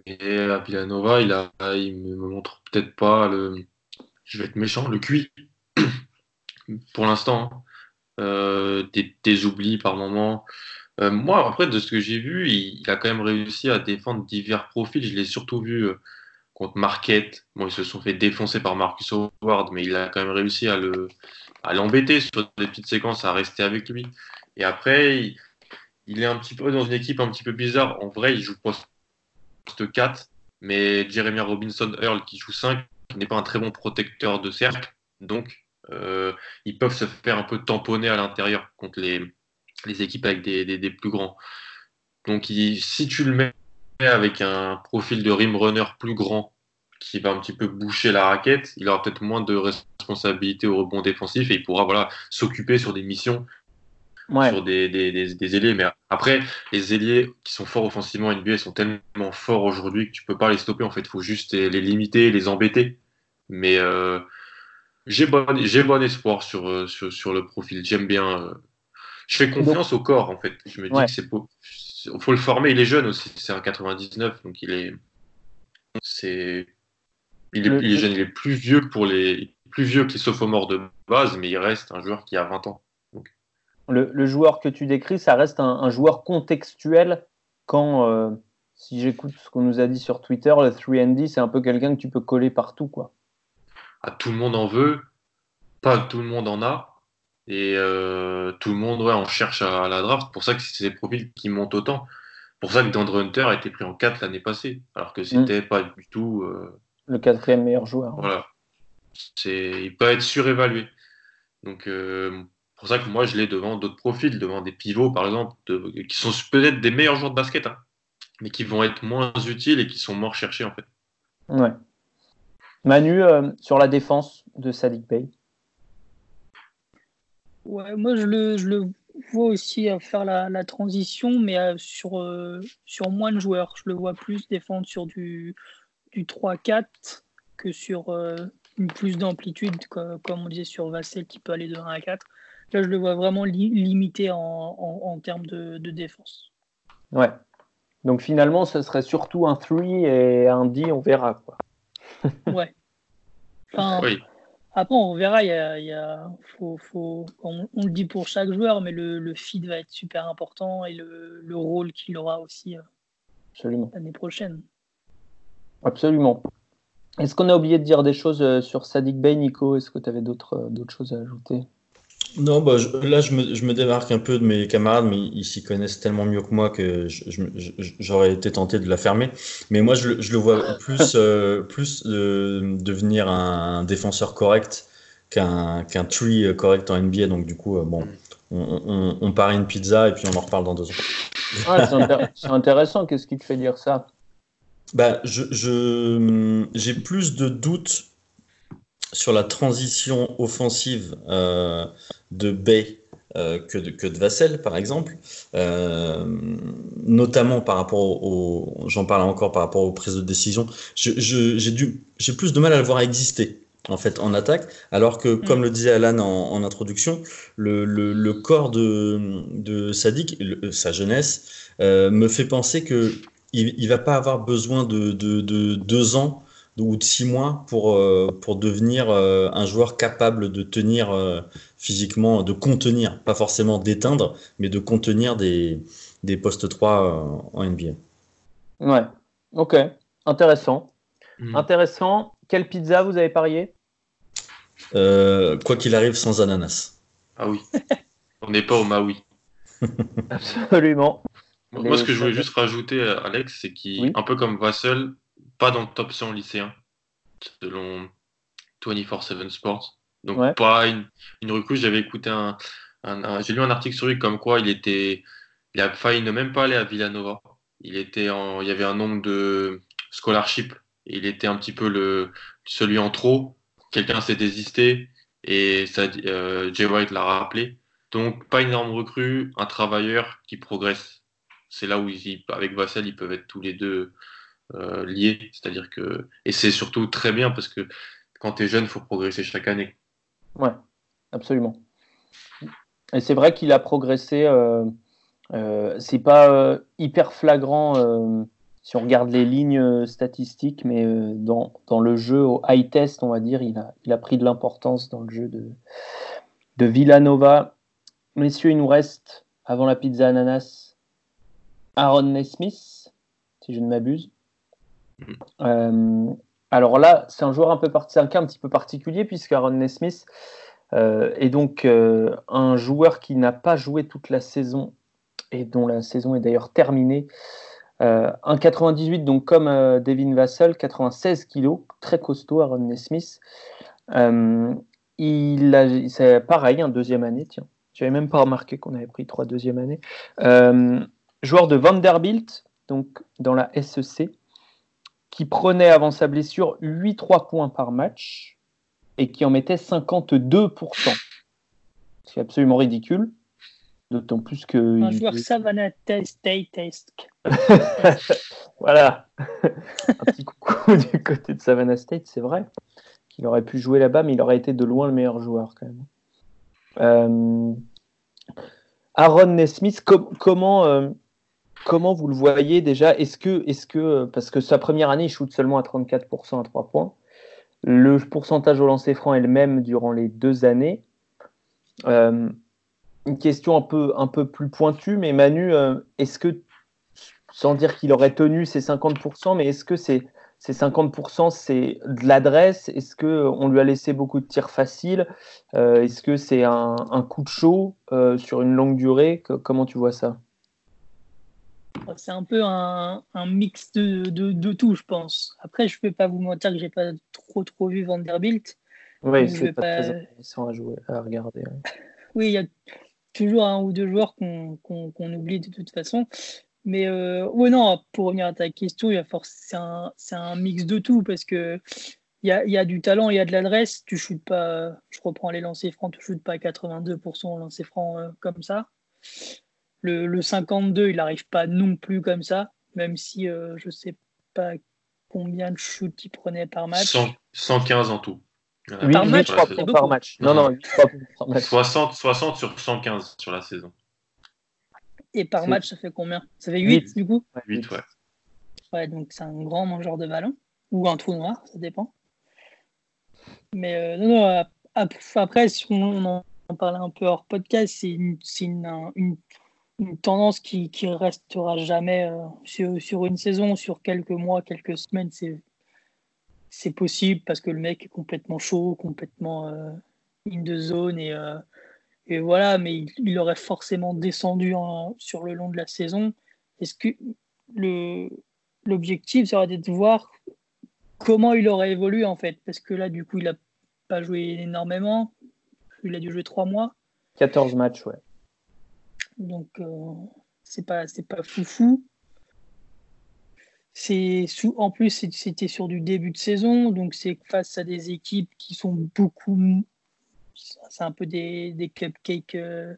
S4: mais à Villanova, il, a, il me montre peut-être pas le. Je vais être méchant, le QI. Pour l'instant, hein. euh, des, oublis par moment. moi, après, de ce que j'ai vu, il, il, a quand même réussi à défendre divers profils. Je l'ai surtout vu contre Marquette. Bon, ils se sont fait défoncer par Marcus Howard, mais il a quand même réussi à le à l'embêter sur des petites séquences, à rester avec lui. Et après, il, est un petit peu dans une équipe un petit peu bizarre. En vrai, il joue poste 4, mais Jeremy Robinson Earl, qui joue 5, n'est pas un très bon protecteur de cercle. Donc, euh, ils peuvent se faire un peu tamponner à l'intérieur contre les, les équipes avec des, des, plus grands. Donc, si tu le mets avec un profil de rim runner plus grand qui va un petit peu boucher la raquette, il aura peut-être moins de responsabilités au rebond défensif et il pourra voilà, s'occuper sur des missions sur des, des, des, ailiers. Mais après, les ailiers qui sont forts offensivement en NBA sont tellement forts aujourd'hui que tu peux pas les stopper. En fait, il faut juste les limiter, les embêter. Mais euh, j'ai bon, bon espoir sur, euh, sur, sur le profil. J'aime bien. Euh, je fais confiance au corps, en fait. Je me dis que c'est faut le former. Il est jeune aussi, c'est un 99, donc il est, c'est, il est, jeune, il est plus vieux pour les, plus vieux que les sophomores de base, mais il reste un joueur qui a 20 ans.
S1: Le, joueur que tu décris, ça reste un, joueur contextuel quand, euh, si j'écoute ce qu'on nous a dit sur Twitter, le 3D, c'est un peu quelqu'un que tu peux coller partout, quoi.
S4: Ah, tout le monde en veut, pas tout le monde en a. Et euh, tout le monde ouais, en cherche à, la draft. pour ça que c'est des profils qui montent autant. pour ça que Dandre Hunter a été pris en 4 l'année passée, alors que c'était mm. pas du tout. Euh,
S1: le quatrième meilleur joueur.
S4: Voilà. Il peut être surévalué. Donc, euh, pour ça que moi, je l'ai devant d'autres profils, devant des pivots, par exemple, qui sont peut-être des meilleurs joueurs de basket, hein, mais qui vont être moins utiles et qui sont moins recherchés, en fait.
S1: Ouais. Manu, sur la défense de Sadiq Bey
S2: Ouais, moi je le, je le vois aussi faire la, la transition, mais euh, sur, euh, sur moins de joueurs. Je le vois plus défendre sur du, du 3-4 que sur euh, une plus d'amplitude, comme, on disait sur Vassel qui peut aller de 1 à 4. Là, je le vois vraiment limité en, en, termes de, de, défense.
S1: Ouais. Donc finalement, ce serait surtout un 3 et un D, on verra. Quoi.
S2: ouais. Enfin, oui Après, on verra. Il y a, faut, faut, on, le dit pour chaque joueur, mais le, le feed va être super important et le, le rôle qu'il aura aussi l'année prochaine.
S1: Absolument. Est-ce qu'on a oublié de dire des choses sur Sadik Bey, Nico? Est-ce que tu avais d'autres choses à ajouter?
S3: Non, bah, là, je me, je me, démarque un peu de mes camarades, mais ils s'y connaissent tellement mieux que moi que j'aurais été tenté de la fermer. Mais moi, je, je le vois plus, euh, plus de, devenir un, défenseur correct qu'un qu'un tree correct en NBA. Donc, du coup, euh, bon, on, on, on, parie une pizza et puis on en reparle dans deux ans.
S1: C'est intéressant. Qu'est-ce qui te fait dire ça?
S3: Bah, je, J'ai plus de doutes sur la transition offensive euh, de Bay euh, que, de, que de Vassel, par exemple, euh, notamment par rapport au, j'en parle encore par rapport aux prises de décision, j'ai plus de mal à le voir exister en fait en attaque, alors que, mm. comme le disait Alan en, introduction, le, le, corps de, de Sadik, sa jeunesse, me fait penser que il, il va pas avoir besoin de, de, de deux ans ou de six mois pour, euh, pour devenir euh, un joueur capable de tenir euh, physiquement, de contenir, pas forcément d'éteindre, mais de contenir des, des postes 3 en NBA.
S1: Ouais, ok, intéressant. Hmm. Intéressant. Quelle pizza vous avez parié?
S3: Quoi qu'il arrive, sans ananas.
S4: Ah oui, on n'est pas au Maui.
S1: Absolument.
S4: Moi, ce que je voulais juste rajouter, Alex, c'est qu'un un peu comme Vassel, pas dans le top 100 lycéen, selon 24-7 Sports. Donc, pas une, une recrue. J'avais écouté un, j'ai lu un article sur lui comme quoi il était, il a failli ne même pas aller à Villanova. Il était en, il y avait un nombre de scholarship. il était un petit peu le, celui en trop. Quelqu'un s'est désisté et ça, euh, Jay White l'a rappelé. Donc, pas une énorme recrue, un travailleur qui progresse. C'est là où, ils, avec Vassel, ils peuvent être tous les deux euh, liés. C'est-à-dire que. Et c'est surtout très bien parce que quand tu es jeune, il faut progresser chaque année.
S1: Ouais, absolument. Et c'est vrai qu'il a progressé. Euh, euh, c'est pas hyper flagrant si on regarde les lignes statistiques, mais dans, dans, le jeu au high test, on va dire, il a, il a pris de l'importance dans le jeu de, de Villanova. Messieurs, il nous reste, avant la pizza ananas, Aaron Nesmith, si je ne m'abuse. Euh, alors là, c'est un joueur un peu cas un petit peu particulier puisque Aaron Nesmith euh, est donc euh, un joueur qui n'a pas joué toute la saison et dont la saison est d'ailleurs terminée. un 98 donc comme Devin Vassell, 96 kilos, très costaud Aaron Nesmith. il a, c'est pareil, un deuxième année, tiens. J'avais même pas remarqué qu'on avait pris trois deuxième année. joueur de Vanderbilt, donc dans la SEC qui prenait avant sa blessure 8-3 points par match et qui en mettait 52%. C'est absolument ridicule. D'autant plus que.
S2: Un joueur Savannah State.
S1: voilà. Un petit coucou du côté de Savannah State, c'est vrai. Qu'il aurait pu jouer là-bas, mais il aurait été de loin le meilleur joueur quand même. Euh, Aaron Nesmith, comment, euh, Comment vous le voyez déjà? Est-ce que, que, parce que sa première année, il shoot seulement à 34% à 3 points, le pourcentage au lancer franc est le même durant les deux années. Euh, une question un peu, plus pointue, mais Manu, euh, est-ce que, sans dire qu'il aurait tenu ses 50%, mais est-ce que ces 50%, c'est de l'adresse? Est-ce qu'on lui a laissé beaucoup de tirs faciles? Euh, Est-ce que c'est un, coup de chaud sur une longue durée? Comment tu vois ça?
S2: C'est un peu un, mix de, de, tout, je pense. Après, je ne peux pas vous mentir que j'ai pas trop trop vu Vanderbilt.
S1: Oui, c'est pas, très intéressant à jouer, à regarder.
S2: oui, il y a toujours un ou deux joueurs qu'on oublie de toute façon. Mais euh, non, pour revenir à ta question, c'est un, un, mix de tout parce que il y a, y a, du talent, il y a de l'adresse. Tu shootes pas, je reprends les lancers francs, tu shootes pas à 82% en lancers francs euh, comme ça. Le, 52, il n'arrive pas non plus comme ça, même si euh, je ne sais pas combien de shoots il prenait par match.
S4: 115 en tout.
S1: par, match, par match. Non, non,
S4: 60, 60 sur 115 sur la saison.
S2: Et par match, ça fait combien? Ça fait 8, du coup?
S4: 8, ouais.
S2: Ouais, donc c'est un grand mangeur de ballon. Ou un trou noir, ça dépend. Mais non, non, après, si on en parlait un peu hors podcast, c'est une, une, une, tendance qui, restera jamais sur, sur, une saison, sur quelques mois, quelques semaines. C'est possible parce que le mec est complètement chaud, complètement in the zone et, et voilà, mais il, aurait forcément descendu sur le long de la saison. Est-ce que l'objectif serait de voir comment il aurait évolué en fait? Parce que là, du coup, il n'a pas joué énormément. Il a dû jouer trois mois.
S1: 14 matchs, ouais.
S2: Donc, euh, c'est pas, c'est pas foufou. C'est sous, en plus, c'était sur du début de saison, donc c'est face à des équipes qui sont beaucoup. C'est un peu des, des cupcakes. Euh,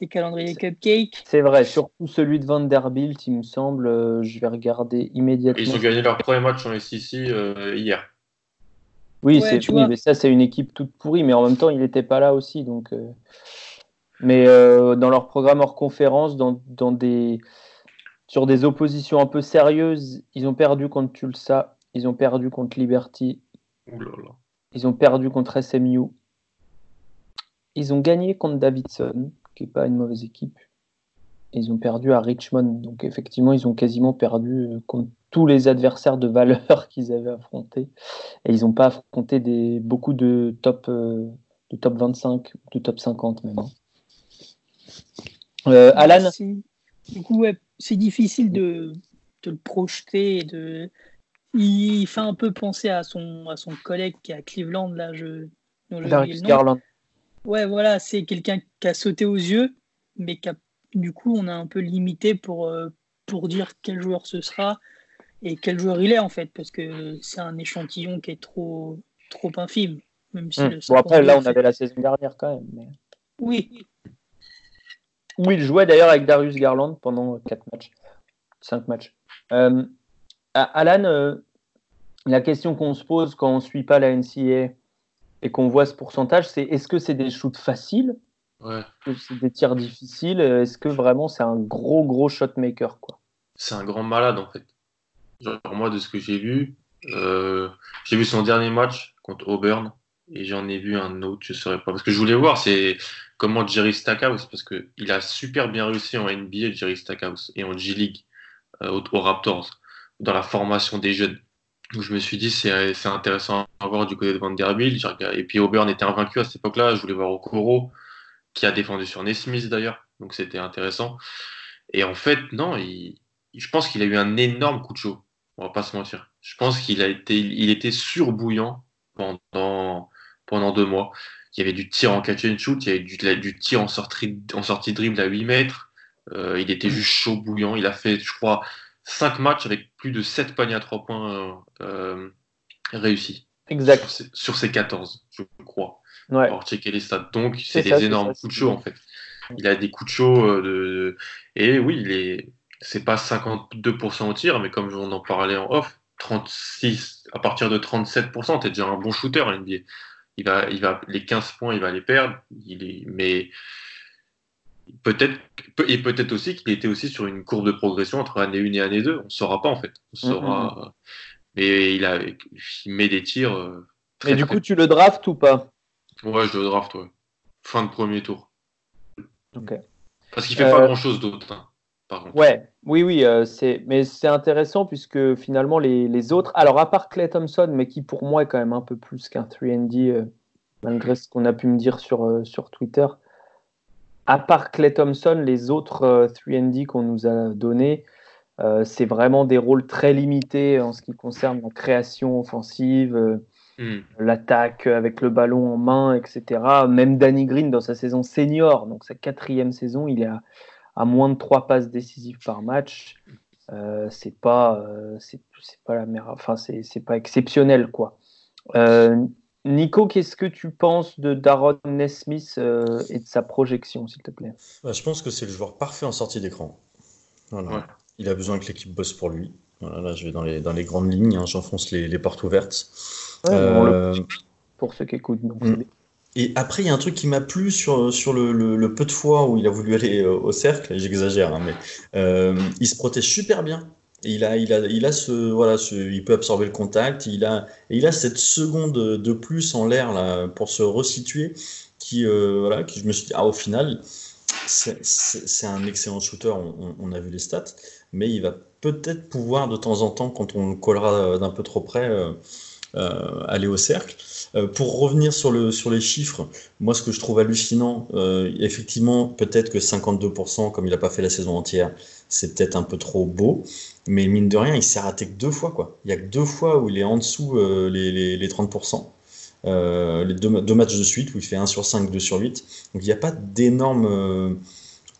S2: des calendriers cupcakes.
S1: C'est vrai, surtout celui de Vanderbilt, il me semble. Euh, je vais regarder immédiatement.
S4: Ils ont gagné leur premier match en SEC euh, hier.
S1: Oui, c'est mais ça, c'est une équipe toute pourrie, mais en même temps, il n'était pas là aussi. Donc, euh, Mais dans leur programme hors conférence, dans, dans, des... sur des oppositions un peu sérieuses, ils ont perdu contre Tulsa, ils ont perdu contre Liberty, ils ont perdu contre SMU, ils ont gagné contre Davidson qui n'est pas une mauvaise équipe. Ils ont perdu à Richmond. Donc effectivement, ils ont quasiment perdu euh, contre tous les adversaires de valeur qu'ils avaient affrontés. Et ils n'ont pas affronté des, beaucoup de top, euh, de top 25, de top 50 même. Hein. Euh, Alan
S2: Du coup, c'est difficile de, de, le projeter. De... Il fait un peu penser à son, à son collègue qui est à Cleveland. Là, je,
S1: Garland.
S2: Ouais, voilà, c'est quelqu'un qui a sauté aux yeux, mais qui du coup, on a un peu limité pour, euh, pour dire quel joueur ce sera et quel joueur il est en fait, parce que c'est un échantillon qui est trop, trop infime.
S1: Même si hmm. bon, après, là, on avait la saison dernière quand même.
S2: Oui.
S1: Où il jouait d'ailleurs avec Darius Garland pendant 4 matchs, 5 matchs. Euh, Alan, euh, la question qu'on se pose quand on ne suit pas la NCA, et qu'on voit ce pourcentage, c'est est-ce que c'est des shoots faciles
S4: ouais.
S1: c'est des tirs difficiles? Est-ce que vraiment c'est un gros gros shot maker quoi?
S4: C'est un grand malade en fait. Genre moi de ce que j'ai vu, euh, j'ai vu son dernier match contre Auburn et j'en ai vu un autre, je ne saurais pas. Parce que je voulais voir c'est comment Jerry Stackhouse, parce qu'il a super bien réussi en NBA Jerry Stackhouse et en G League euh, aux Raptors dans la formation des jeunes. Je me suis dit, c'est intéressant à voir du côté de Vanderbilt. Et puis Auburn était invaincu à cette époque-là. Je voulais voir Okoro, qui a défendu sur Nesmith d'ailleurs. Donc c'était intéressant. Et en fait, non, je pense qu'il a eu un énorme coup de chaud. On va pas se mentir. Je pense qu'il a été, il était surbouillant pendant, pendant deux mois. Il y avait du tir en catch and shoot, il y avait du, du tir en sortie, en sortie dribble à 8 mètres. Euh, il était juste chaud bouillant. Il a fait, je crois, 5 matchs avec plus de 7 paniers à 3 points euh, réussis.
S1: Exact.
S4: Sur, ces 14, je crois.
S1: Ouais.
S4: Pour checker les stats. Donc, c'est des énormes coups de chaud, en fait. Il a des coups de chaud. Euh, de... Et oui, il est. C'est pas 52% au tir, mais comme on en parlait en off, 36, à partir de 37%, tu es déjà un bon shooter à NBA. Il va, il va, les 15 points, il va les perdre. Il est, mais peut-être et peut-être aussi qu'il était aussi sur une courbe de progression entre année 1 et année 2 on ne saura pas en fait. On mm, saura mais il a il met des tirs euh,
S1: très, et du coup tu le draftes ou pas?
S4: Ouais je le draft ouais. fin de premier tour.
S1: Ok.
S4: Parce qu'il fait pas euh, grand chose d'autre hein, par contre.
S1: ouais oui oui euh, c'est mais c'est intéressant puisque finalement les, les, autres alors à part Clay Thompson mais qui pour moi est quand même un peu plus qu'un 3D malgré ce qu'on a pu me dire sur sur Twitter à part Clay Thompson, les autres 3D euh, qu'on nous a donnés, euh, c'est vraiment des rôles très limités en ce qui concerne la création offensive, euh, hmm. l'attaque avec le ballon en main, etc. Même Danny Green dans sa saison senior, donc sa quatrième saison, il est à, moins de trois passes décisives par match. c'est pas, c'est pas la enfin c'est pas exceptionnel quoi. Nico, qu'est-ce que tu penses de Daron Nesmith euh, et de sa projection, s'il te plaît?
S3: Bah, Je pense que c'est le joueur parfait en sortie d'écran. Il a besoin que l'équipe bosse pour lui. Voilà, là, je vais dans les, dans les grandes lignes, hein, j'enfonce les, portes ouvertes.
S1: Euh, pour ceux qui écoutent.
S3: Et après, il y a un truc qui m'a plu sur, sur le, peu de fois où il a voulu aller euh, au cercle, j'exagère, hein, mais il se protège super bien il a, il a, il a ce, voilà, il peut absorber le contact. Il a, il a cette seconde de plus en l'air pour se resituer. Qui, euh, voilà, qui je me suis dit, ah, au final, c'est un excellent shooter. On, a vu les stats, mais il va peut-être pouvoir de temps en temps, quand on le collera d'un peu trop près, euh, euh, aller au cercle. Euh, pour revenir sur, le, sur les chiffres, moi ce que je trouve hallucinant, euh, effectivement peut-être que 52%, comme il n'a pas fait la saison entière, c'est peut-être un peu trop beau, mais mine de rien, il s'est raté que deux fois. Il y a que deux fois où il est en dessous les, les, les, 30%. les deux, matchs de suite où il fait 1 sur 5, 2 sur 8. Donc il n'y a pas d'énormes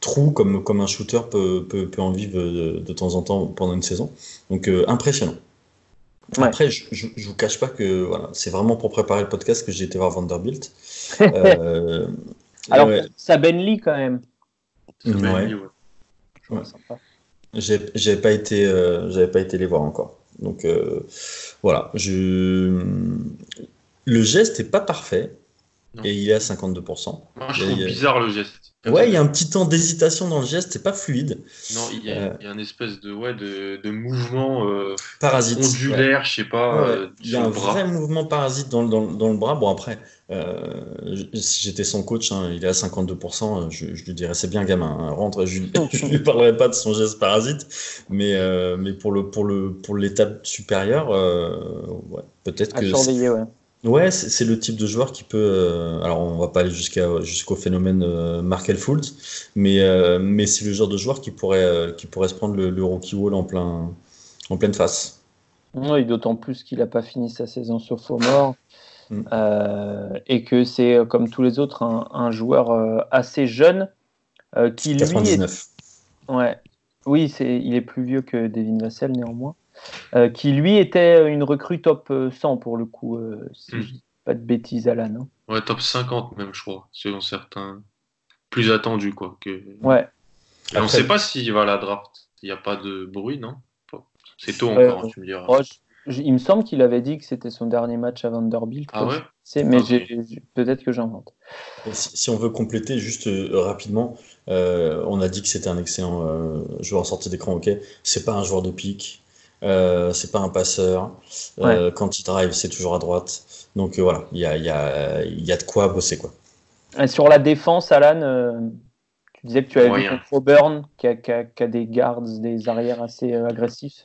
S3: trous comme, un shooter peut, en vivre de, temps en temps pendant une saison. Donc impressionnant. Après, je, je, vous cache pas que voilà, c'est vraiment pour préparer le podcast que j'ai été voir Vanderbilt.
S1: euh, Alors, ouais. ça Benly quand même.
S3: Ouais. ouais. J'avais pas été, euh, j'avais pas été les voir encore. Donc euh, voilà, je... le geste est pas parfait non. et il est à 52%.
S4: Moi, je trouve bizarre le geste.
S3: Ouais, il y a un petit temps d'hésitation dans le geste, c'est pas fluide.
S4: Non, il y a, euh... il y a un espèce de, ouais, de, de mouvement euh,
S3: parasite,
S4: ondulaire, ouais. je sais pas.
S3: Ouais, euh, il y a un vrai mouvement parasite dans, dans, dans, le bras. Bon, après, euh, si j'étais son coach, hein, il est à 52%, je, je lui dirais c'est bien, gamin, hein, rentre. Je, je lui parlerai pas de son geste parasite, mais, euh, mais pour l'étape pour le, pour supérieure, ouais, peut-être que.
S1: Surveiller, ouais.
S3: Ouais, c'est le type de joueur qui peut. Euh, alors, on va pas aller jusqu'à jusqu'au phénomène euh, Markel Fultz, mais euh, mais c'est le genre de joueur qui pourrait euh, qui pourrait se prendre le, le rookie wall en plein en pleine face.
S1: Oui, d'autant plus qu'il n'a pas fini sa saison sur Fomor mm. et que c'est comme tous les autres un, un joueur assez jeune qui
S3: 99.
S1: lui. Est... Ouais. Oui, c'est il est plus vieux que Devin Vassell néanmoins. Euh, qui lui était une recrue top 100 pour le coup, euh, si mm. je dis pas de bêtises, Alan. Hein.
S4: Ouais, top 50 même, je crois, selon certains. Plus attendu, quoi. Que...
S1: Ouais.
S4: Et on ne sait pas s'il va à la draft. Il n'y a pas de bruit, non? C'est tôt encore, hein, tu me diras.
S1: Oh, je, je, il me semble qu'il avait dit que c'était son dernier match à Vanderbilt.
S4: Ah ouais?
S1: mais okay. peut-être que j'invente.
S3: Si, si, on veut compléter juste euh, rapidement, euh, on a dit que c'était un excellent euh, joueur en sortie d'écran, ok. C'est pas un joueur de pique, euh, c'est pas un passeur. Euh, ouais. Quand il drive, c'est toujours à droite. Donc euh, voilà, il y a, y, a, y a, de quoi bosser. Quoi.
S1: Et sur la défense, Alan, tu disais que tu avais Moyen. vu contre Auburn, qui a, qui, a, qui a, des guards, des arrières assez agressifs.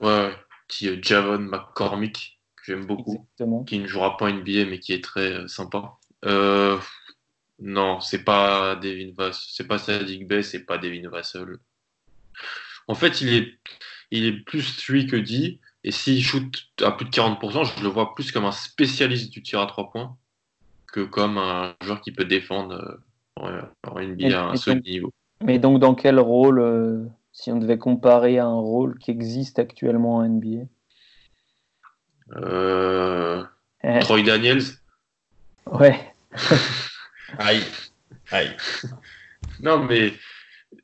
S4: Ouais, petit Javon McCormick, que j'aime beaucoup, Exactement. qui ne jouera pas NBA, mais qui est très sympa. non, c'est pas Devin Vassell, c'est pas Sadiq Bey, c'est pas Devin Vassell. En fait, il est il est plus 3 que dit. Et s'il shoot à plus de 40%, je le vois plus comme un spécialiste du tir à 3 points que comme un joueur qui peut défendre euh, en NBA à un seul niveau.
S1: Mais donc, dans quel rôle, euh, si on devait comparer à un rôle qui existe actuellement en NBA
S4: euh, eh. Troy Daniels
S1: Ouais.
S3: aïe. Aïe.
S4: Non, mais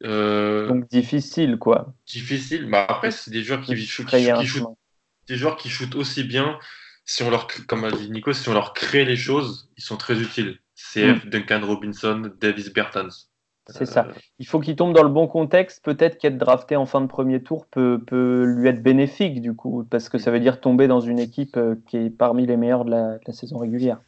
S1: euh, Donc difficile, quoi.
S4: Difficile. Bah après, c'est des joueurs qui, shootent, qui, qui shootent, des joueurs qui shootent aussi bien. Si on leur, comme a dit Nico, si on leur crée les choses, ils sont très utiles. CF, mm. Duncan Robinson, Davis Bertans.
S1: C'est euh... ça. Il faut qu'il tombe dans le bon contexte. Peut-être qu'être drafté en fin de premier tour peut, peut, lui être bénéfique, du coup, parce que ça veut dire tomber dans une équipe euh, qui est parmi les meilleures de la, de la saison régulière.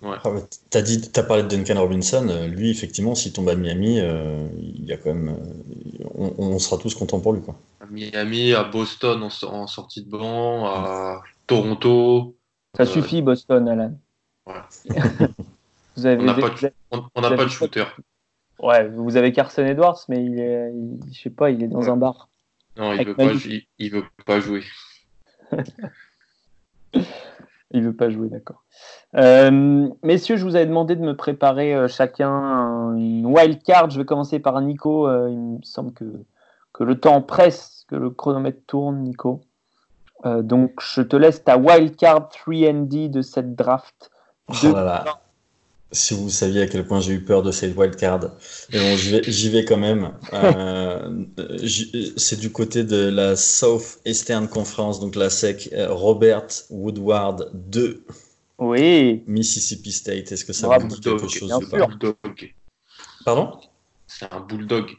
S3: Ouais. Ah, t'as dit, as parlé de Duncan Robinson. Euh, lui, effectivement, s'il tombe à Miami, euh, il y a quand même, euh, on, on, sera tous contents pour lui, quoi.
S4: À Miami, à Boston en, en sortie de banc, à Toronto.
S1: Ça euh... suffit, Boston, Alan.
S4: Ouais. vous avez on n'a pas, de, on, on pas de shooter.
S1: Ouais, vous avez Carson Edwards, mais il est, il, je sais pas, il est dans ouais. un bar.
S4: Non, il veut, pas, il, il veut pas jouer.
S1: il veut pas jouer, d'accord. Euh, messieurs, je vous avais demandé de me préparer euh, chacun une wild card. Je vais commencer par Nico. Euh, il me semble que, que le temps presse, que le chronomètre tourne, Nico. Donc, je te laisse ta wild card 3D de cette draft.
S3: Oh là là. Si vous saviez à quel point j'ai eu peur de cette wildcard. Et bon, j'y vais, vais, quand même. Euh, c'est du côté de la South Eastern Conference, donc la SEC. Robert Woodward 2.
S1: Oui.
S3: Mississippi State, est-ce que ça vous dit quelque chose
S4: Bien sûr. Bulldog.
S3: Pardon?
S4: C'est un bulldog.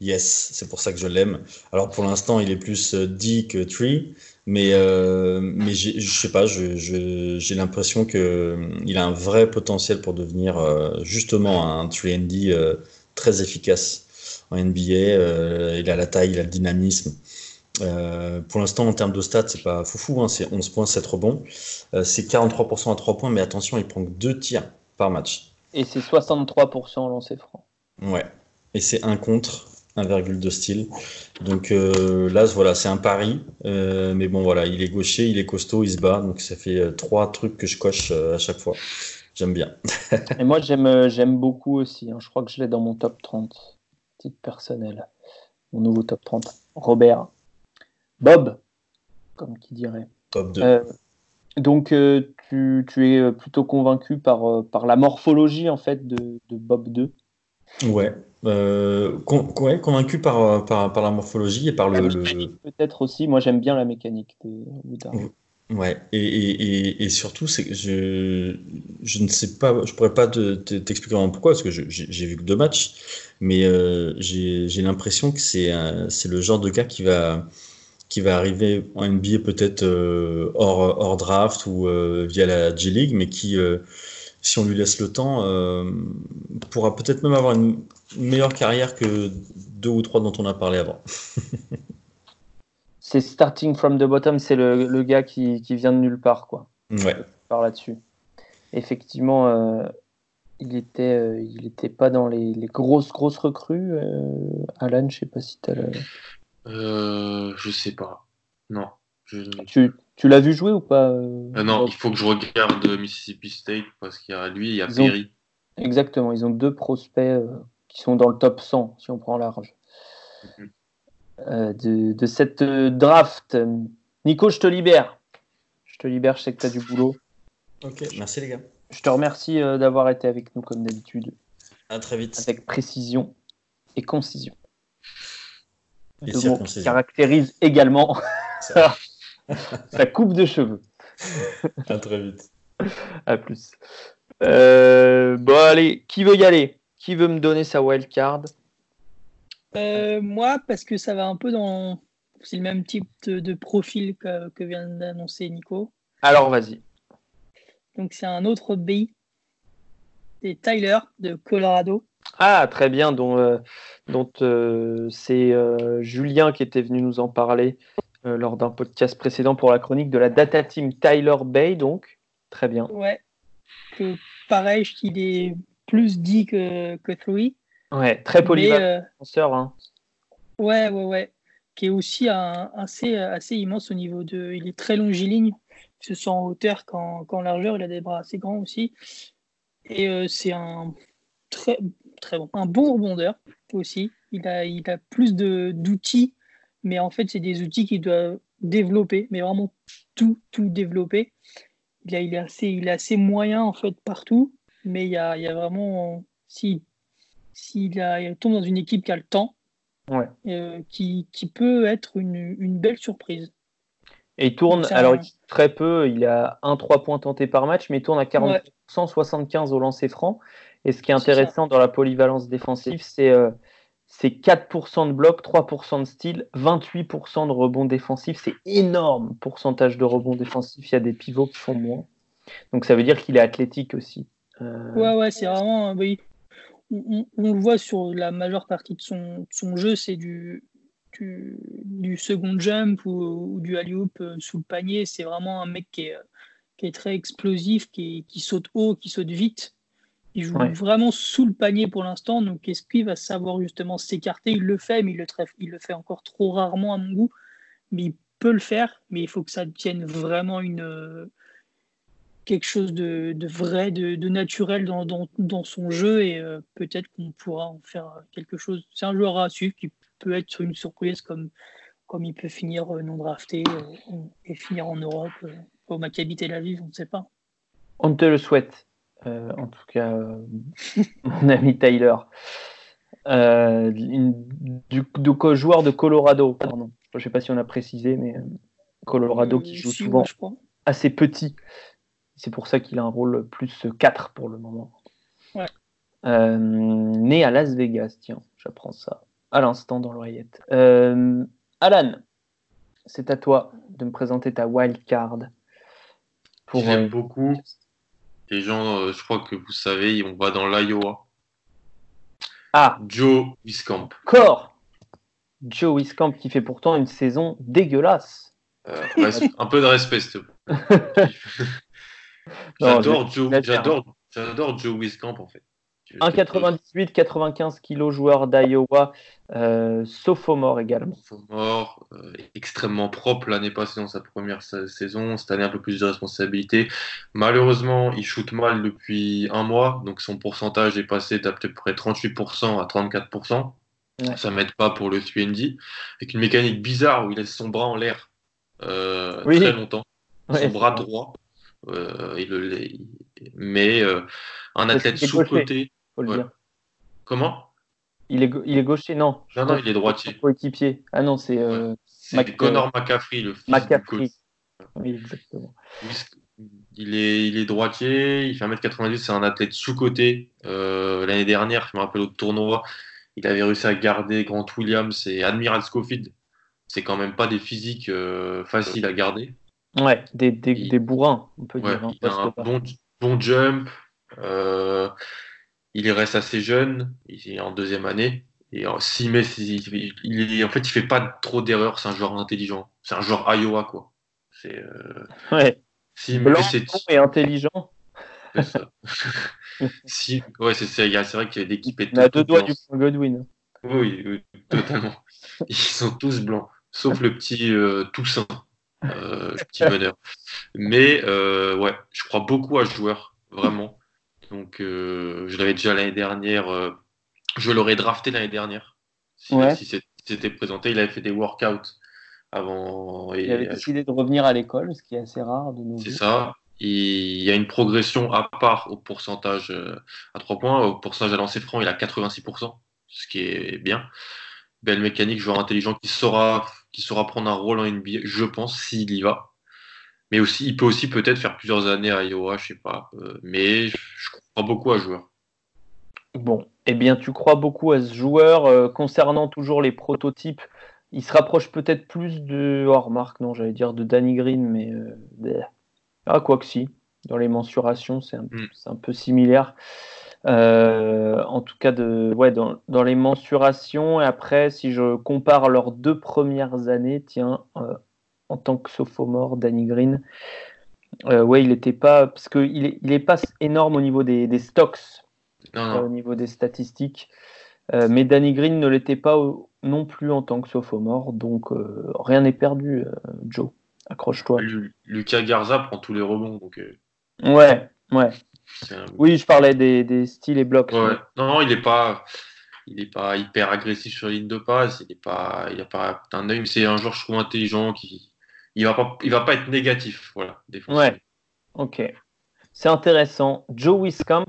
S3: Yes, c'est pour ça que je l'aime. Alors pour l'instant, il est plus D que Tree, mais, euh, mais je sais pas, j'ai l'impression qu'il a un vrai potentiel pour devenir justement un 3D très efficace en NBA. il a la taille, il a le dynamisme. Euh, pour l'instant, en termes de stats, c'est pas foufou, hein, c'est 11 points, 7 rebonds. Euh, c'est 43% à 3 points, mais attention, il prend que 2 tirs par match.
S1: Et c'est 63% lancé franc.
S3: Ouais. Et c'est 1 contre, 1,2 style. Donc euh, là, voilà, c'est un pari. mais bon, voilà, il est gaucher, il est costaud, il se bat. Donc ça fait 3 trucs que je coche à chaque fois. J'aime bien.
S1: Et moi, j'aime beaucoup aussi. Hein. Je crois que je l'ai dans mon top 30, titre personnel. Mon nouveau top 30. Robert. Bob, comme qui dirait.
S3: Bob 2. Euh,
S1: donc, euh, tu, tu, es plutôt convaincu par, euh, par la morphologie en fait de, de Bob 2
S3: Ouais. convaincu par, par, par, la morphologie et par le.
S1: Peut-être aussi. Moi, j'aime bien la mécanique de
S3: Ouais, et, et, et, surtout, c'est que je, je ne sais pas, je pourrais pas t'expliquer vraiment pourquoi, parce que j'ai vu que deux matchs, mais j'ai l'impression que c'est le genre de gars qui va, qui va arriver en NBA peut-être euh, hors, hors, draft ou euh, via la G-League, mais qui, euh, si on lui laisse le temps, pourra peut-être même avoir une meilleure carrière que deux ou trois dont on a parlé avant.
S1: c'est starting from the bottom, c'est le, le, gars qui, qui, vient de nulle part, quoi.
S3: Ouais.
S1: Par là-dessus. Effectivement, il était, il était pas dans les, les grosses grosses recrues. Alan, je sais pas si tu as le...
S4: Euh, je sais pas. Non.
S1: Tu, tu l'as vu jouer ou pas euh,
S4: euh, Non, il faut que je regarde Mississippi State parce qu'il y a lui, il y a Perry.
S1: Exactement, ils ont deux prospects qui sont dans le top 100 si on prend large. Mhm. de, de, cette draft. Nico, je te libère. Je te libère, je sais que tu as du boulot.
S3: Ok, merci les gars.
S1: Je te remercie d'avoir été avec nous comme d'habitude.
S3: À très vite.
S1: Avec précision et concision qui caractérise également sa coupe de cheveux.
S3: à très vite.
S1: À plus. Euh, bon, allez, qui veut y aller? Qui veut me donner sa wildcard?
S2: Euh, Moi, parce que ça va un peu dans. C'est le même type de, profil que, que vient d'annoncer Nico.
S1: Alors, vas-y.
S2: Donc, c'est un autre B. C'est Tyler de Colorado.
S1: Ah, très bien. Dont, euh, dont euh, c'est euh, Julien qui était venu nous en parler lors d'un podcast précédent pour la chronique de la data team Tyler Bay. Donc, très bien.
S2: Ouais. Que, pareil, qu'il est plus dit que, que Three.
S1: Ouais, très polyvalent. Hein.
S2: Ouais, ouais, ouais. Qui est aussi un, assez, assez immense au niveau de. Il est très longiligne. Il se sent en hauteur qu'en largeur. Il a des bras assez grands aussi. Et c'est un très très bon. Un bon rebondeur aussi. Il a, il a plus d'outils, mais en fait, c'est des outils qu'il doit développer, mais vraiment tout, tout développer. Il, il, est assez, il est assez moyen en fait partout, mais il y a, il y a vraiment. S'il si, il tombe dans une équipe qui a le temps, euh, qui, qui, peut être une, une, belle surprise.
S1: Et il tourne, alors très peu, il a un 3 points tentés par match, mais il tourne à 40%, 75 au lancer franc. Et ce qui est intéressant dans la polyvalence défensive, c'est euh, 4% de bloc, 3% de style, 28% de rebond défensif. C'est énorme pourcentage de rebond défensif. Il y a des pivots qui font moins. Donc ça veut dire qu'il est athlétique aussi.
S2: Euh... Ouais, ouais, c'est vraiment. Oui. On, le voit sur la majeure partie de son, jeu, c'est du, second jump ou, du alley-oop euh, sous le panier. C'est vraiment un mec qui est, très explosif, qui saute haut, qui saute vite. Il joue vraiment sous le panier pour l'instant. Donc, est-ce qu'il va savoir justement s'écarter? Il le fait, mais il le, il le fait encore trop rarement à mon goût. Mais il peut le faire, mais il faut que ça tienne vraiment une, quelque chose de, de vrai, de, de naturel dans, dans, dans, son jeu. Et euh, peut-être qu'on pourra en faire quelque chose. C'est un joueur à suivre qui peut être une surprise comme, comme il peut finir euh, non drafté euh, et finir en Europe au Maccabi Tel Aviv, on ne sait pas.
S1: On te le souhaite. Euh, en tout cas euh, mon ami Tyler. Euh, du, joueur de Colorado, pardon. Je ne sais pas si on a précisé, mais Colorado qui joue souvent assez petit. C'est pour ça qu'il a un rôle plus 4 pour le moment. né à Las Vegas, tiens, j'apprends ça. à l'instant dans l'oreillette. Euh, Alan, c'est à toi de me présenter ta wild card.
S4: J'aime beaucoup. Les gens, je crois que vous savez, on va dans l'Iowa.
S1: Ah.
S4: Joe Wiscamp.
S1: Corps. Joe Wiscamp qui fait pourtant une saison dégueulasse.
S4: un peu de respect, s'il te plaît. J'adore Joe, j'adore, j'adore Joe Wiscamp en fait.
S1: 1,98, 95 kg joueur d'Iowa, euh, sophomore également.
S4: Sophomore, euh, extrêmement propre l'année passée dans sa première saison. Cette année, un peu plus de responsabilité. Malheureusement, il shoot mal depuis un mois, donc son pourcentage est passé d'à peu près 38% à 34%. Ça Ça m'aide pas pour le 3 Avec une mécanique bizarre où il laisse son bras en l'air euh, très longtemps. son bras droit. il, mais un athlète sous-côté Comment?
S1: Il est, il est gaucher, non.
S4: Non, non, il est droitier.
S1: Coéquipier. Ah non, c'est. Euh,
S4: Connor McCaffrey, le fils
S1: McCaffrey. Oui, exactement.
S4: Il est, il est droitier, il fait 1m90, c'est un athlète sous-côté. Euh, l'année dernière, je me rappelle au tournoi, il avait réussi à garder Grant Williams et Admiral Schofield. C'est quand même pas des physiques euh, faciles à garder.
S1: Ouais, des, des, des bourrins, on peut dire. Hein,
S4: il a un bon, bon jump. Euh, il reste assez jeune, il est en deuxième année. Et s'il met, il, en fait, il fait pas trop d'erreurs. C'est un joueur intelligent. C'est un joueur Iowa, quoi. C'est. Euh,
S1: ouais. Blanc et intelligent.
S4: si, ouais, c'est c'est vrai que l'équipe est.
S1: On a deux doigts du point Godwin.
S4: Oui, oui, totalement. Ils sont tous blancs, sauf le petit euh, Toussaint, euh, petit meneur. Mais euh, ouais, je crois beaucoup à ce joueur, vraiment. Donc, euh, je l'avais déjà l'année dernière. Euh, je l'aurais drafté l'année dernière. Si, c'était présenté, il avait fait des workouts avant.
S1: il avait décidé de revenir à l'école, ce qui est assez rare de nous.
S4: C'est ça. Il y a une progression à part au pourcentage euh, à 3 points. Au pourcentage à lancer franc, il a 86%, ce qui est bien. Belle mécanique, joueur intelligent qui saura, qui saura prendre un rôle en NBA, je pense, s'il y va. Mais aussi, il peut aussi peut-être faire plusieurs années à Iowa, je sais pas. mais je crois beaucoup à ce joueur.
S1: Bon, eh bien, tu crois beaucoup à ce joueur. Euh, concernant toujours les prototypes, il se rapproche peut-être plus de. Oh, remarque, non, j'allais dire de Danny Green, mais. Euh, ah, quoi que si. Dans les mensurations, c'est un, hmm. peu similaire. Euh, en tout cas, de, ouais, dans, dans, les mensurations. Et après, si je compare leurs deux premières années, tiens, en tant que sophomore, Danny Green, euh, ouais, il n'était pas. Parce qu'il n'est il est pas énorme au niveau des, stocks, au niveau des statistiques. Euh, mais Danny Green ne l'était pas non plus en tant que sophomore. Donc euh, rien n'est perdu, Joe. Accroche-toi.
S4: Lucas Garza prend tous les rebonds. Donc,
S1: Ouais, ouais. Oui, je parlais des, styles et blocs.
S4: Non, il n'est pas. Il n'est pas hyper agressif sur la ligne de passe, il n'est pas, il a pas un œil, c'est un joueur je trouve intelligent qui, il va pas, il va pas être négatif, voilà.
S1: Ouais. Ok. C'est intéressant. Joe Wiscamp.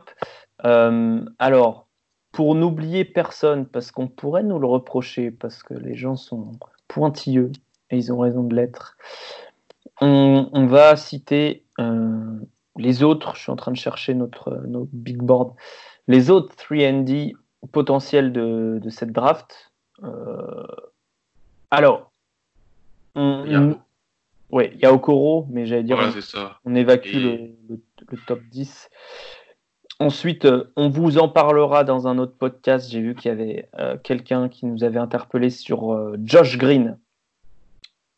S1: Euh, alors, pour n'oublier personne, parce qu'on pourrait nous le reprocher, parce que les gens sont pointilleux et ils ont raison de l'être. On, va citer euh, les autres. Je suis en train de chercher notre, notre big board. Les autres 3D potentiels de, de cette draft. Euh, alors, on, oui, il y a Okoro, mais j'allais dire, on, évacue le, top 10. Ensuite, euh, on vous en parlera dans un autre podcast. J'ai vu qu'il y avait euh, quelqu'un qui nous avait interpellé sur euh, Josh Green,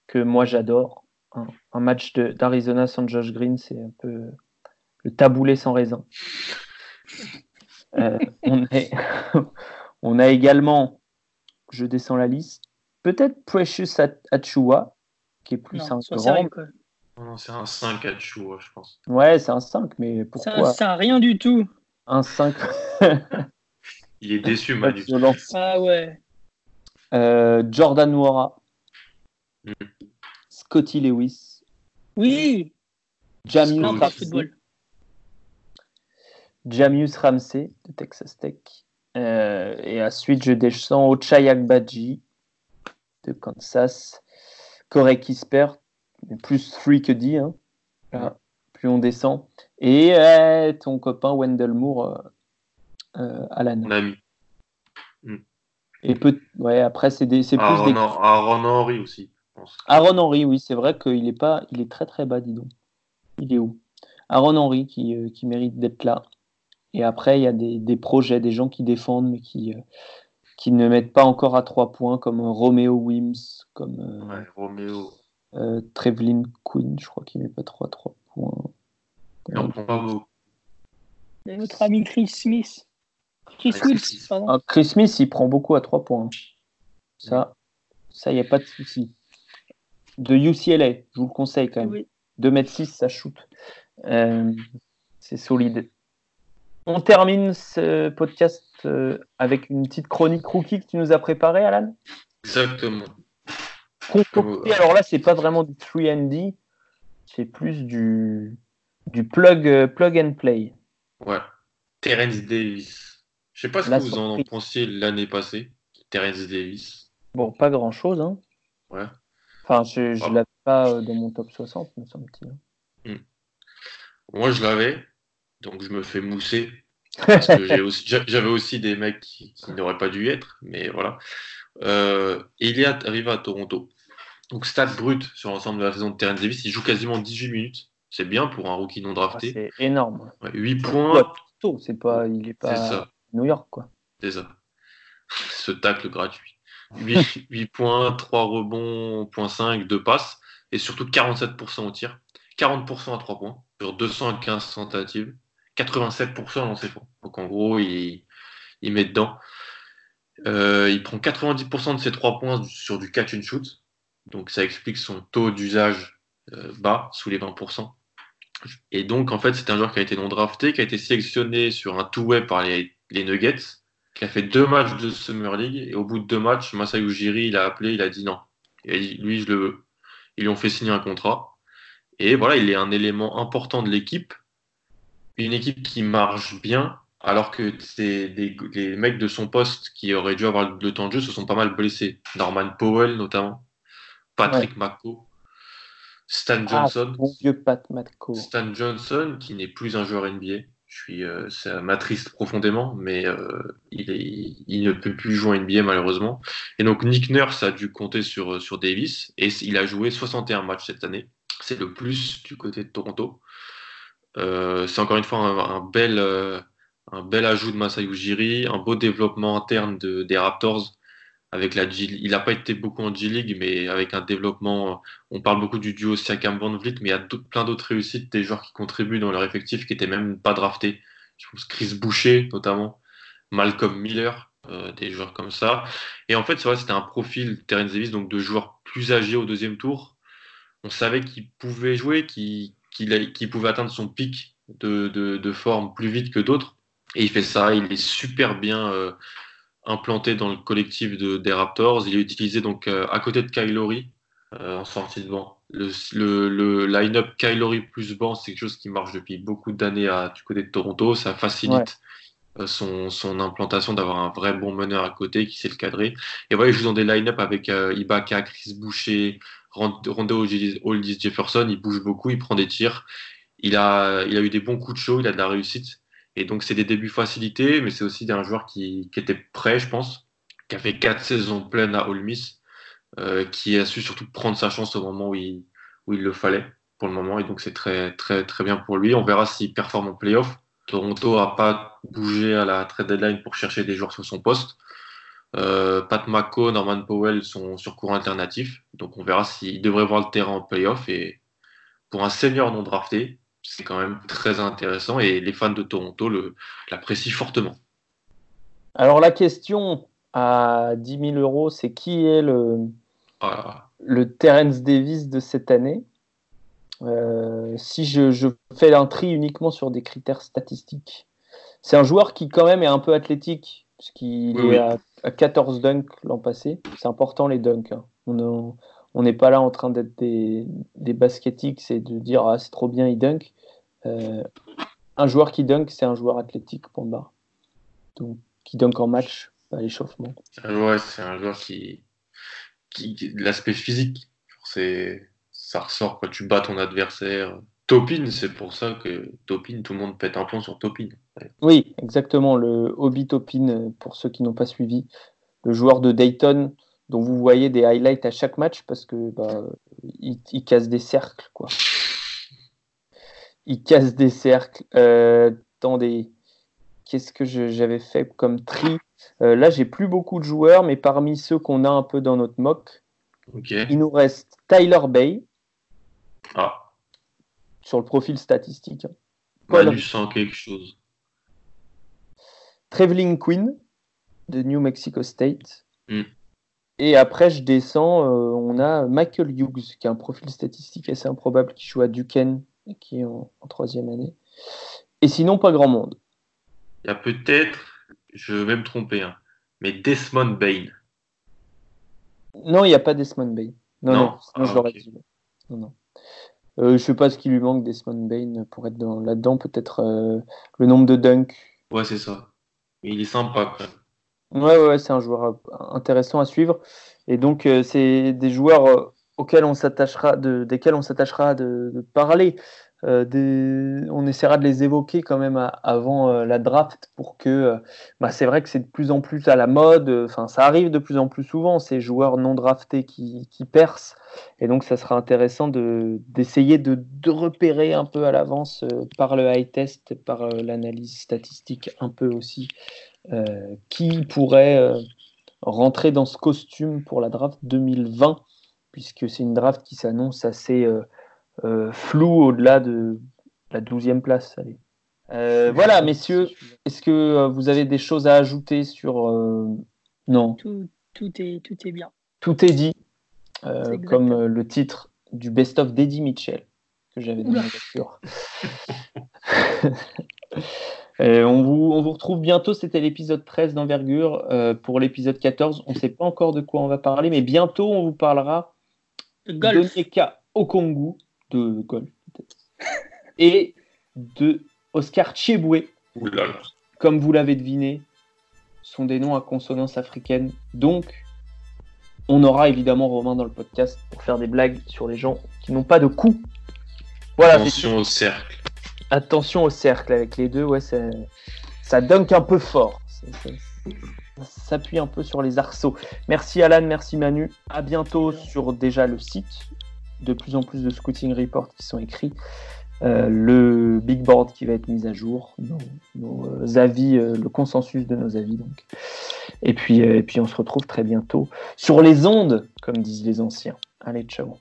S1: que moi j'adore. Un, match d'Arizona sans Josh Green, c'est un peu le taboulé sans raisin. on, on, a également, je descends la liste, peut-être Precious Achua, qui est plus un grand.
S4: Non, c'est un 5 à Chou, je pense.
S1: Ouais, c'est un 5, mais pourquoi
S2: C'est un rien du tout.
S1: Un 5.
S4: Il est déçu, Manu.
S2: Ah ouais.
S1: Euh, Jordan Wara. Mm. Scotty Lewis.
S2: Oui.
S1: Jamius Ramsey. Jamius Ramsey de Texas Tech. Euh, et ensuite, je descends au Chayak Badji de Kansas. Corey Kisper, plus free que dit, hein. plus on descend. Et ton copain Wendell Moore, euh, euh, Alan.
S4: Mon ami. Hmm.
S1: Et peut... ouais, après, c'est des... plus
S4: Aaron,
S1: des.
S4: Aaron Henry aussi. je pense.
S1: Aaron Henry, oui, c'est vrai qu'il est pas, il est très très bas, dis donc. Il est où? Aaron Henry qui, euh, qui mérite d'être là. Et après, il y a des, des projets, des gens qui défendent, mais qui, euh, qui ne mettent pas encore à trois points, comme euh, Romeo Wims, comme euh,
S4: Ouais,
S1: euh, Trevlin Quinn, je crois qu'il ne met pas trois, trois points.
S4: Il en prend pas beaucoup.
S2: Et notre ami Chris Smith. Chris
S4: Ouais,
S2: Wills,
S4: Chris.
S2: pardon.
S1: Ah, Chris Smith, il prend beaucoup à trois points. Ça, ça, il n'y a pas de souci. De UCLA, je vous le conseille quand même.
S2: Oui.
S1: 2m6, ça shoot. Euh, c'est solide. On termine ce podcast euh, avec une petite chronique rookie que tu nous as préparée, Alan?
S4: Exactement.
S1: Alors là, c'est pas vraiment du 3D, c'est plus du, du plug, euh, plug and play.
S4: Ouais. Terence Davis. Je sais pas ce
S1: La
S4: que vous en pensiez l'année passée. Terence Davis.
S1: Bon, pas grand chose, hein.
S4: Ouais.
S1: Enfin, je, je
S4: Ah.
S1: l'avais pas euh, dans mon top 60, me semble-t-il.
S4: Moi, je l'avais. Donc, je me fais mousser. Parce que j'ai aussi- j'a- j'avais aussi des mecs qui, qui n'auraient pas dû y être. Mais voilà. Euh, et il est arrivé à Toronto. Donc, stat brut sur l'ensemble de la saison de Terence Davis. Il joue quasiment 18 minutes. C'est bien pour un rookie non
S1: Ah,
S4: drafté.
S1: c'est énorme.
S4: Ouais, 8
S1: Ouais,
S4: points.
S1: c'est pas, il est pas
S4: ça.
S1: New York, quoi.
S4: C'est ça. Ce tacle gratuit. 8, 8 points, 3 rebonds, 0.5, 2 passes, et surtout 47% au tir, 40% à 3 points, sur 215 tentatives, 87% à lancer franc. Donc en gros, il, met dedans. Euh, il prend 90% de ses 3 points sur du catch and shoot. Donc ça explique son taux d'usage euh, bas, sous les 20%. Et donc, en fait, c'est un joueur qui a été non drafté, qui a été sélectionné sur un two-way par les, Nuggets, qui a fait deux matchs de Summer League. Et au bout de deux matchs, Masai Ujiri, il a appelé, il a dit non. Dit, lui, je le veux. Ils lui ont fait signer un contrat. Et voilà, il est un élément important de l'équipe. Une équipe qui marche bien, alors que c'est des, les mecs de son poste qui auraient dû avoir le temps de jeu se sont pas mal blessés. Norman Powell, notamment. Patrick Mako. Stan
S1: Ah,
S4: Johnson.
S1: bon vieux Pat Matko.
S4: Stan Johnson, qui n'est plus un joueur NBA. Je suis, euh, ça m'attriste profondément, mais euh, il, est, il ne peut plus jouer en NBA malheureusement. Et donc Nick Nurse a dû compter sur, sur Davis et il a joué 61 matchs cette année. C'est le plus du côté de Toronto. Euh, c'est encore une fois un, un bel, euh, un bel ajout de Masai Ujiri, un beau développement interne de, des Raptors. Avec la G, il n'a pas été beaucoup en G-League, mais avec un développement. On parle beaucoup du duo Siakam Van Vliet, mais il y a plein d'autres réussites, des joueurs qui contribuent dans leur effectif qui n'étaient même pas draftés. Je pense Chris Boucher, notamment, Malcolm Miller, euh, des joueurs comme ça. Et en fait, c'est vrai, c'était un profil Terence Davis, donc de joueurs plus âgés au deuxième tour. On savait qu'il pouvait jouer, qu'il qu'il pouvait atteindre son pic de, de, de forme plus vite que d'autres. Et il fait ça, il est super bien euh, implanté dans le collectif de, des Raptors. Il est utilisé donc euh, à côté de Kylori euh, en sortie de banc. Le, le, le line-up Kylori plus banc, c'est quelque chose qui marche depuis beaucoup d'années du côté de Toronto. Ça facilite son, son implantation d'avoir un vrai bon meneur à côté qui sait le cadrer. Et voilà, il joue dans des line-up avec Ibaka, Chris Boucher, Rondo Aldis Jefferson. Il bouge beaucoup, il prend des tirs. Il a, il a eu des bons coups de chaud, il a de la réussite. Et donc, c'est des débuts facilités, mais c'est aussi un joueur qui, qui était prêt, je pense, qui a fait quatre saisons pleines à Ole euh, qui a su surtout prendre sa chance au moment où il, où il le fallait pour le moment. Et donc, c'est très, très, très bien pour lui. On verra s'il performe en playoff. Toronto n'a pas bougé à la trade deadline pour chercher des joueurs sur son poste. Euh, Pat Mako, Norman Powell sont sur courant alternatif. Donc, on verra s'il devrait voir le terrain en playoff. Et pour un senior non drafté, c'est quand même très intéressant et les fans de Toronto l'apprécient fortement.
S1: Alors la question à 10 000 euros, c'est qui est le,
S4: Voilà.
S1: le Terence Davis de cette année? Euh, Si je, je fais un tri uniquement sur des critères statistiques, c'est un joueur qui quand même est un peu athlétique, puisqu'il
S4: Oui,
S1: est
S4: oui.
S1: à, à 14 dunks l'an passé. C'est important les dunks. hein. On n'est pas là en train d'être des, des basketiques et de dire ah, c'est trop bien, il dunk. Euh, un joueur qui dunk, c'est un joueur athlétique, point barre. Donc, qui dunk en match, à l'échauffement.
S4: Ouais, c'est un joueur qui, qui, qui- l'aspect physique, c'est, ça ressort quand tu bats ton adversaire. Topin, c'est pour ça que Topin, tout le monde pète un plomb sur Topin.
S1: Oui, exactement, le Hobby Topin, pour ceux qui n'ont pas suivi. le joueur de Dayton dont vous voyez des highlights à chaque match parce que bah, il, casse des cercles quoi. Il casse des cercles. Euh, attendez, qu'est-ce que j'avais fait comme tri? Euh, Là, j'ai plus beaucoup de joueurs, mais parmi ceux qu'on a un peu dans notre mock, il nous reste Tyler Bay.
S4: Ah.
S1: Sur le profil statistique.
S4: Paul sent quelque chose.
S1: Traveling Queen de New Mexico State.
S4: Hmm.
S1: Et après, je descends, euh, on a Michael Hughes, qui a un profil statistique assez improbable, qui joue à Duquesne, qui est en, troisième année. Et sinon, pas grand monde.
S4: Il y a peut-être, je vais me tromper, hein, mais Desmond Bain.
S1: Non, il n'y a pas Desmond Bain. Non, non, sinon je ah, l'aurais dit. Non, non. Euh, je sais pas ce qui lui manque, Desmond Bain, pour être là-dedans. Peut-être euh, le nombre de dunks.
S4: Ouais, c'est ça. il est sympa même.
S1: Ouais, ouais, c'est un joueur euh, intéressant à suivre. Et donc, c'est des joueurs auxquels on s'attachera, de, desquels on s'attachera de, parler. On essaiera de les évoquer quand même avant la draft pour que bah, c'est vrai que c'est de plus en plus à la mode. Enfin, ça arrive de plus en plus souvent ces joueurs non draftés qui, qui percent. Et donc, ça sera intéressant d'essayer de, repérer un peu à l'avance par le high test, par l'analyse statistique un peu aussi euh, qui pourrait euh, rentrer dans ce costume pour la draft 2020, puisque c'est une draft qui s'annonce assez euh, floue au-delà de la 12e place. voilà, messieurs, est-ce que vous avez des choses à ajouter sur... Non.
S2: Tout, tout, est, tout est bien.
S1: Tout est dit, comme le titre du best-of d'Eddie Mitchell, que j'avais dans la voiture. Euh, on, vous, on, vous, retrouve bientôt, c'était l'épisode 13 d'envergure. Euh, pour l'épisode 14, on ne sait pas encore de quoi on va parler, mais bientôt on vous parlera
S2: de
S1: au Congo de et de Oscar Cheboué. Comme vous l'avez deviné, sont des noms à consonance africaine. Donc, on aura évidemment Romain dans le podcast pour faire des blagues sur les gens qui n'ont pas de coups.
S4: Voilà, Attention au cercle.
S1: Attention au cercle avec les deux, ouais, ça dunk un peu fort. Ça, s'appuie un peu sur les arceaux. Merci Alan, merci Manu. À bientôt sur déjà le site. De plus en plus de scouting reports qui sont écrits. Euh, le big board qui va être mis à jour, nos, euh, avis, euh, le consensus de nos avis. Donc. Et, puis, et puis on se retrouve très bientôt sur les ondes, comme disent les anciens. Allez, ciao.